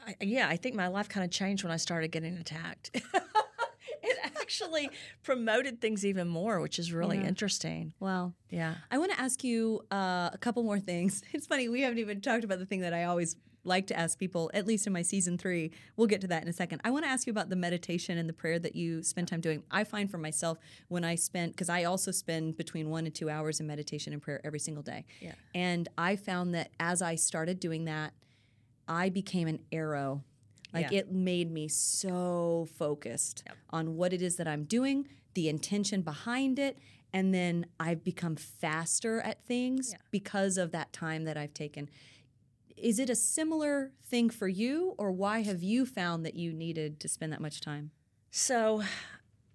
I, yeah, I think my life kind of changed when I started getting attacked. it actually promoted things even more, which is really Yeah. interesting. Well, Yeah. I want to ask you uh, a couple more things. It's funny, we haven't even talked about the thing that I always like to ask people, at least in my season three. We'll get to that in a second. I want to ask you about the meditation and the prayer that you spend time doing. I find for myself when I spend, because I also spend between one and two hours in meditation and prayer every single day. Yeah. And I found that as I started doing that, I became an arrow. Like Yeah. it made me so focused on what it is that I'm doing, the intention behind it, and then I've become faster at things because of that time that I've taken. Is it a similar thing for you, or why have you found that you needed to spend that much time? So,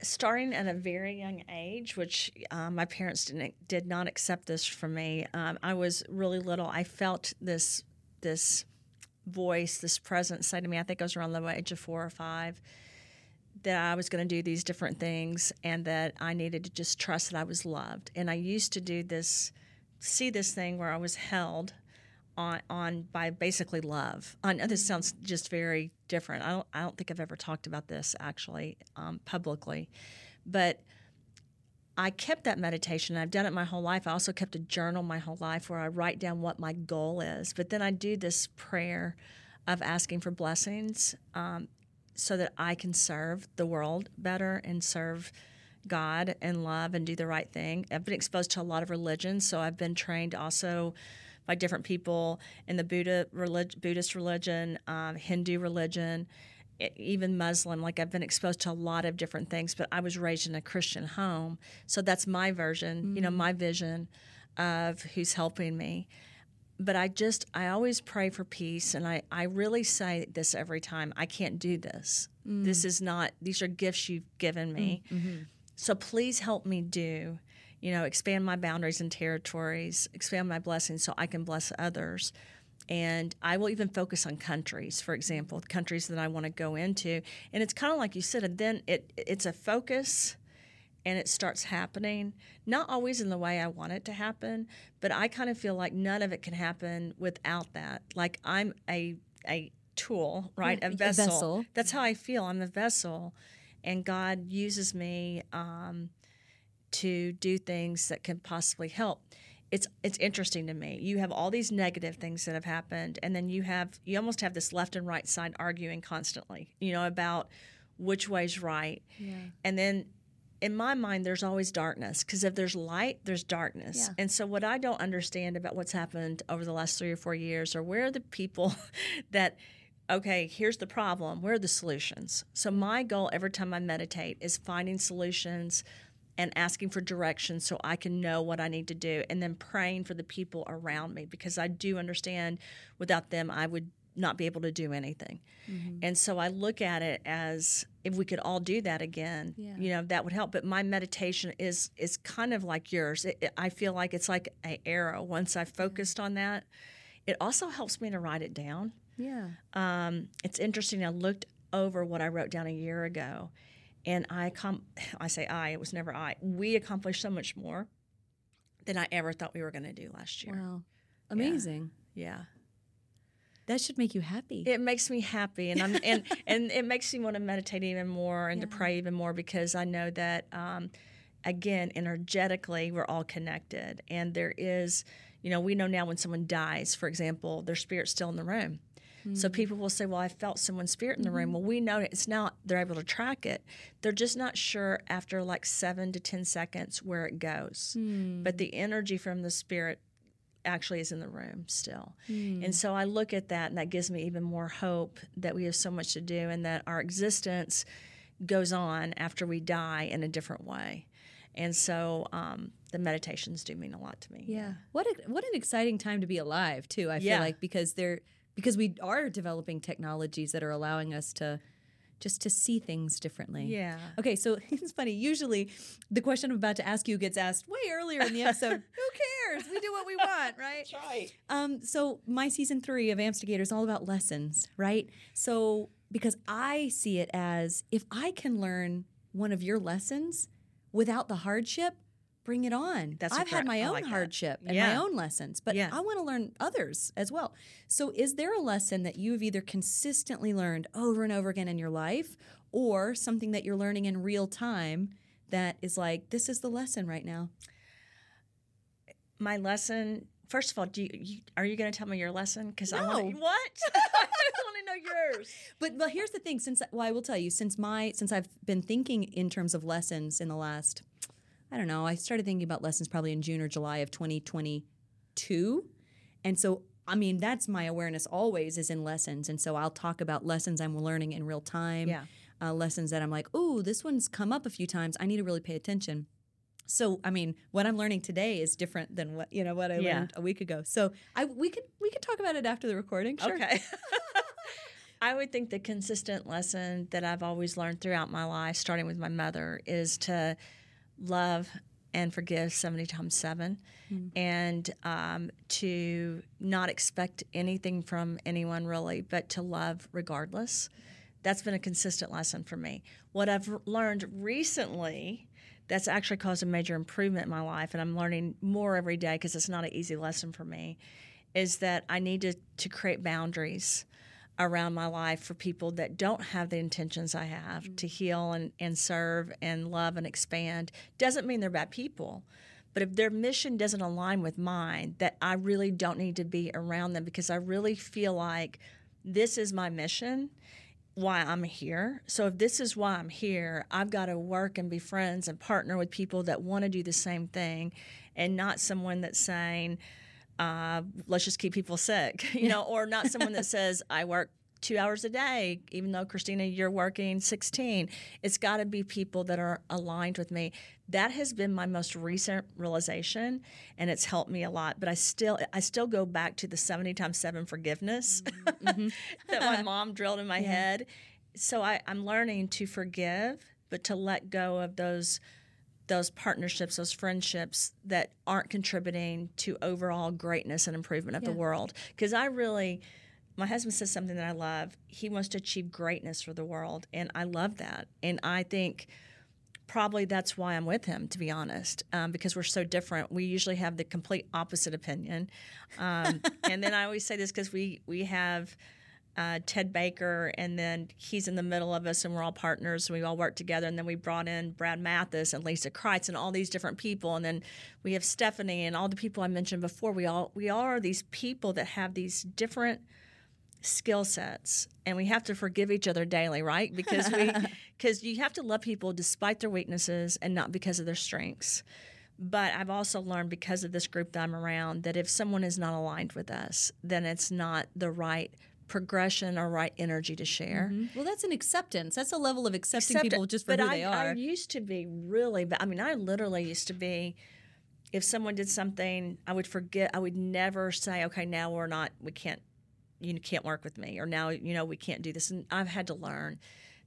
starting at a very young age, which uh, my parents didn't did not accept this from me. Um, I was really little. I felt this this voice, this presence say to me. I think I was around the age of four or five. That I was going to do these different things, and that I needed to just trust that I was loved. And I used to do this, see this thing where I was held on on by basically love. I know this sounds just very different. I don't I don't think I've ever talked about this actually um, publicly, but I kept that meditation. I've done it my whole life. I also kept a journal my whole life where I write down what my goal is. But then I do this prayer of asking for blessings um, so that I can serve the world better and serve God and love and do the right thing. I've been exposed to a lot of religions, so I've been trained also by different people in the Buddha relig- Buddhist religion, um, Hindu religion, even Muslim. Like I've been exposed to a lot of different things, but I was raised in a Christian home, so that's my version. You know, my mm. vision of who's helping me. But I just, I always pray for peace, and I, I really say this every time. I can't do this. This mm. is not. These are gifts you've given me. Mm, mm-hmm. So please help me do, you know, expand my boundaries and territories, expand my blessings so I can bless others. And I will even focus on countries, for example, countries that I want to go into. And it's kind of like you said, and then it it's a focus and it starts happening. Not always in the way I want it to happen, but I kind of feel like none of it can happen without that. Like I'm a a tool, right? A a vessel. vessel. That's how I feel. I'm a vessel, and God uses me um, to do things that can possibly help. It's it's interesting to me. You have all these negative things that have happened, and then you have you almost have this left and right side arguing constantly. You know about which way's right, and then in my mind, there's always darkness because if there's light, there's darkness. Yeah. And so, what I don't understand about what's happened over the last three or four years or where are the people that, okay, here's the problem, where are the solutions? So, my goal every time I meditate is finding solutions and asking for direction so I can know what I need to do, and then praying for the people around me because I do understand without them, I would not be able to do anything. And so I look at it as if we could all do that again, Yeah. you know, that would help. But my meditation is is kind of like yours. It, it- I feel like it's like an arrow. Once I focused on that, it also helps me to write it down. Yeah. Um, it's interesting. I looked over what I wrote down a year ago, and I com- I say I. It was never I. We accomplished so much more than I ever thought we were going to do last year. Wow. Amazing. Yeah. That should make you happy. It makes me happy, and I'm and and it makes me want to meditate even more and to pray even more because I know that, um, again, energetically, we're all connected, and there is, you know, we know now when someone dies, for example, their spirit's still in the room. So hmm. people will say, "Well, I felt someone's spirit in the room." Mm-hmm. Well, we know it's not, they're able to track it. They're just not sure after like seven to ten seconds where it goes, but the hmm. energy from the spirit actually is in the room still. And hmm. so I look at that and that gives me even more hope that we have so much to do and that our existence goes on after we die in a different way. And so um, the meditations do mean a lot to me. Yeah. What a, what an exciting time to be alive too. I feel like because they're because we are developing technologies that are allowing us to just to see things differently. Yeah. Okay, so it's funny. Usually, the question I'm about to ask you gets asked way earlier in the episode. Who cares? We do what we want, right? That's right. Um, so my season three of Amstigator is all about lessons, right? So because I see it as if I can learn one of your lessons without the hardship, bring it on. That's I've had my I own like that. hardship and my own lessons, but Yeah. I want to learn others as well. So is there a lesson that you've either consistently learned over and over again in your life, or something that you're learning in real time that is like this is the lesson right now? My lesson. First of all, do you, you are you going to tell me your lesson? Because I want No. What? I want to know yours. But well, here's the thing. Since well, I will tell you, since my since I've been thinking in terms of lessons in the last, I don't know, I started thinking about lessons probably in June or July of 2022, and so I mean that's my awareness always is in lessons, and so I'll talk about lessons I'm learning in real time. Yeah. Uh, lessons that I'm like, oh, this one's come up a few times. I need to really pay attention. So, I mean, what I'm learning today is different than what you know what I Yeah. learned a week ago. So, I we could we could talk about it after the recording. Sure. Okay. I would think the consistent lesson that I've always learned throughout my life, starting with my mother, is to love and forgive 70 times 7 and um, to not expect anything from anyone really, but to love regardless. That's been a consistent lesson for me. What I've learned recently that's actually caused a major improvement in my life, and I'm learning more every day because it's not an easy lesson for me, is that I need to, to create boundaries around my life for people that don't have the intentions I have to mm. heal and, and serve and love and expand. Doesn't mean they're bad people. But if their mission doesn't align with mine, that I really don't need to be around them because I really feel like this is my mission, why I'm here. So if this is why I'm here, I've got to work and be friends and partner with people that want to do the same thing and not someone that's saying, uh, let's just keep people sick, you know, or not someone that says, I work two hours a day, even though Christina, you're working 16. It's got to be people that are aligned with me. That has been my most recent realization, and it's helped me a lot. But I still, I still go back to the 70 times seven forgiveness that my mom drilled in my head. So I, I'm learning to forgive, but to let go of those those partnerships, those friendships that aren't contributing to overall greatness and improvement of the world. Because I really, my husband says something that I love. He wants to achieve greatness for the world, and I love that. And I think probably that's why I'm with him, to be honest, um, because we're so different. We usually have the complete opposite opinion. Um, and then I always say this because we we have uh, Ted Baker, and then he's in the middle of us, and we're all partners. And we all work together, and then we brought in Brad Mathis and Lisa Kreitz and all these different people, and then we have Stephanie and all the people I mentioned before. We all we all are these people that have these different skill sets and we have to forgive each other daily right because we because you have to love people despite their weaknesses and not because of their strengths but i've also learned because of this group that i'm around that if someone is not aligned with us then it's not the right progression or right energy to share mm-hmm. Well, that's an acceptance. That's a level of accepting Except- people just for but who I, they are. I used to be really. I mean, I literally used to be. If someone did something, I would forget. I would never say, "Okay, now we're not. We can't. You can't work with me," or now you know we can't do this. And I've had to learn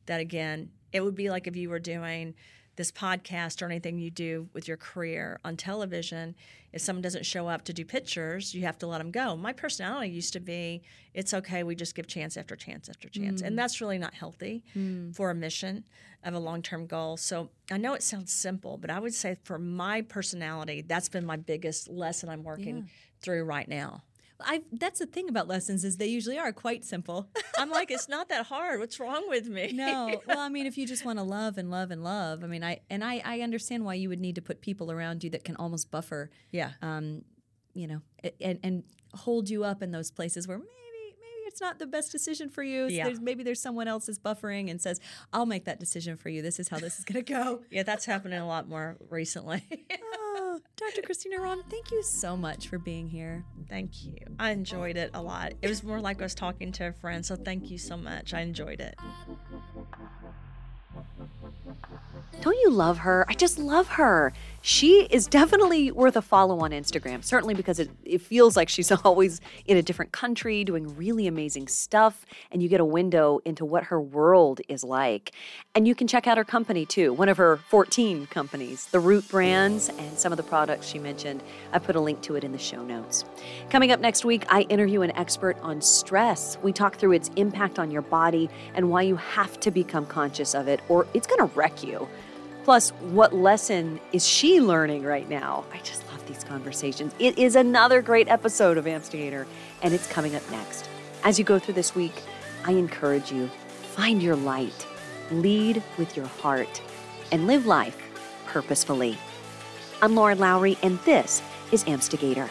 that again. It would be like if you were doing this podcast or anything you do with your career on television. If someone doesn't show up to do pictures, you have to let them go. My personality used to be, it's okay. We just give chance after chance after chance, and mm. that's really not healthy mm. for a mission of a long term goal. So I know it sounds simple, but I would say for my personality, that's been my biggest lesson I'm working through right now. I that's the thing about lessons is they usually are quite simple. I'm like, it's not that hard. What's wrong with me? no. Well, I mean, if you just want to love and love and love, I mean, I and I I understand why you would need to put people around you that can almost buffer yeah. um, you know, and and hold you up in those places where maybe maybe it's not the best decision for you. Yeah. there's, maybe there's someone else is buffering and says, "I'll make that decision for you. This is how this is going to go." Yeah, that's happening a lot more recently. Dr. Christina Rahm, thank you so much for being here. thank you. I enjoyed it a lot. It was more like I was talking to a friend, so thank you so much. I enjoyed it. Don't you love her? I just love her. She is definitely worth a follow on Instagram, certainly because it, it feels like she's always in a different country doing really amazing stuff, and you get a window into what her world is like. And you can check out her company too, one of her 14 companies, the Root Brands, and some of the products she mentioned. I put a link to it in the show notes. Coming up next week, I interview an expert on stress. We talk through its impact on your body and why you have to become conscious of it, or it's going to wreck you. Plus, what lesson is she learning right now? I just love these conversations. It is another great episode of Amstigator, and it's coming up next. As you go through this week, I encourage you find your light, lead with your heart, and live life purposefully. I'm Lauren Lowry, and this is Amstigator.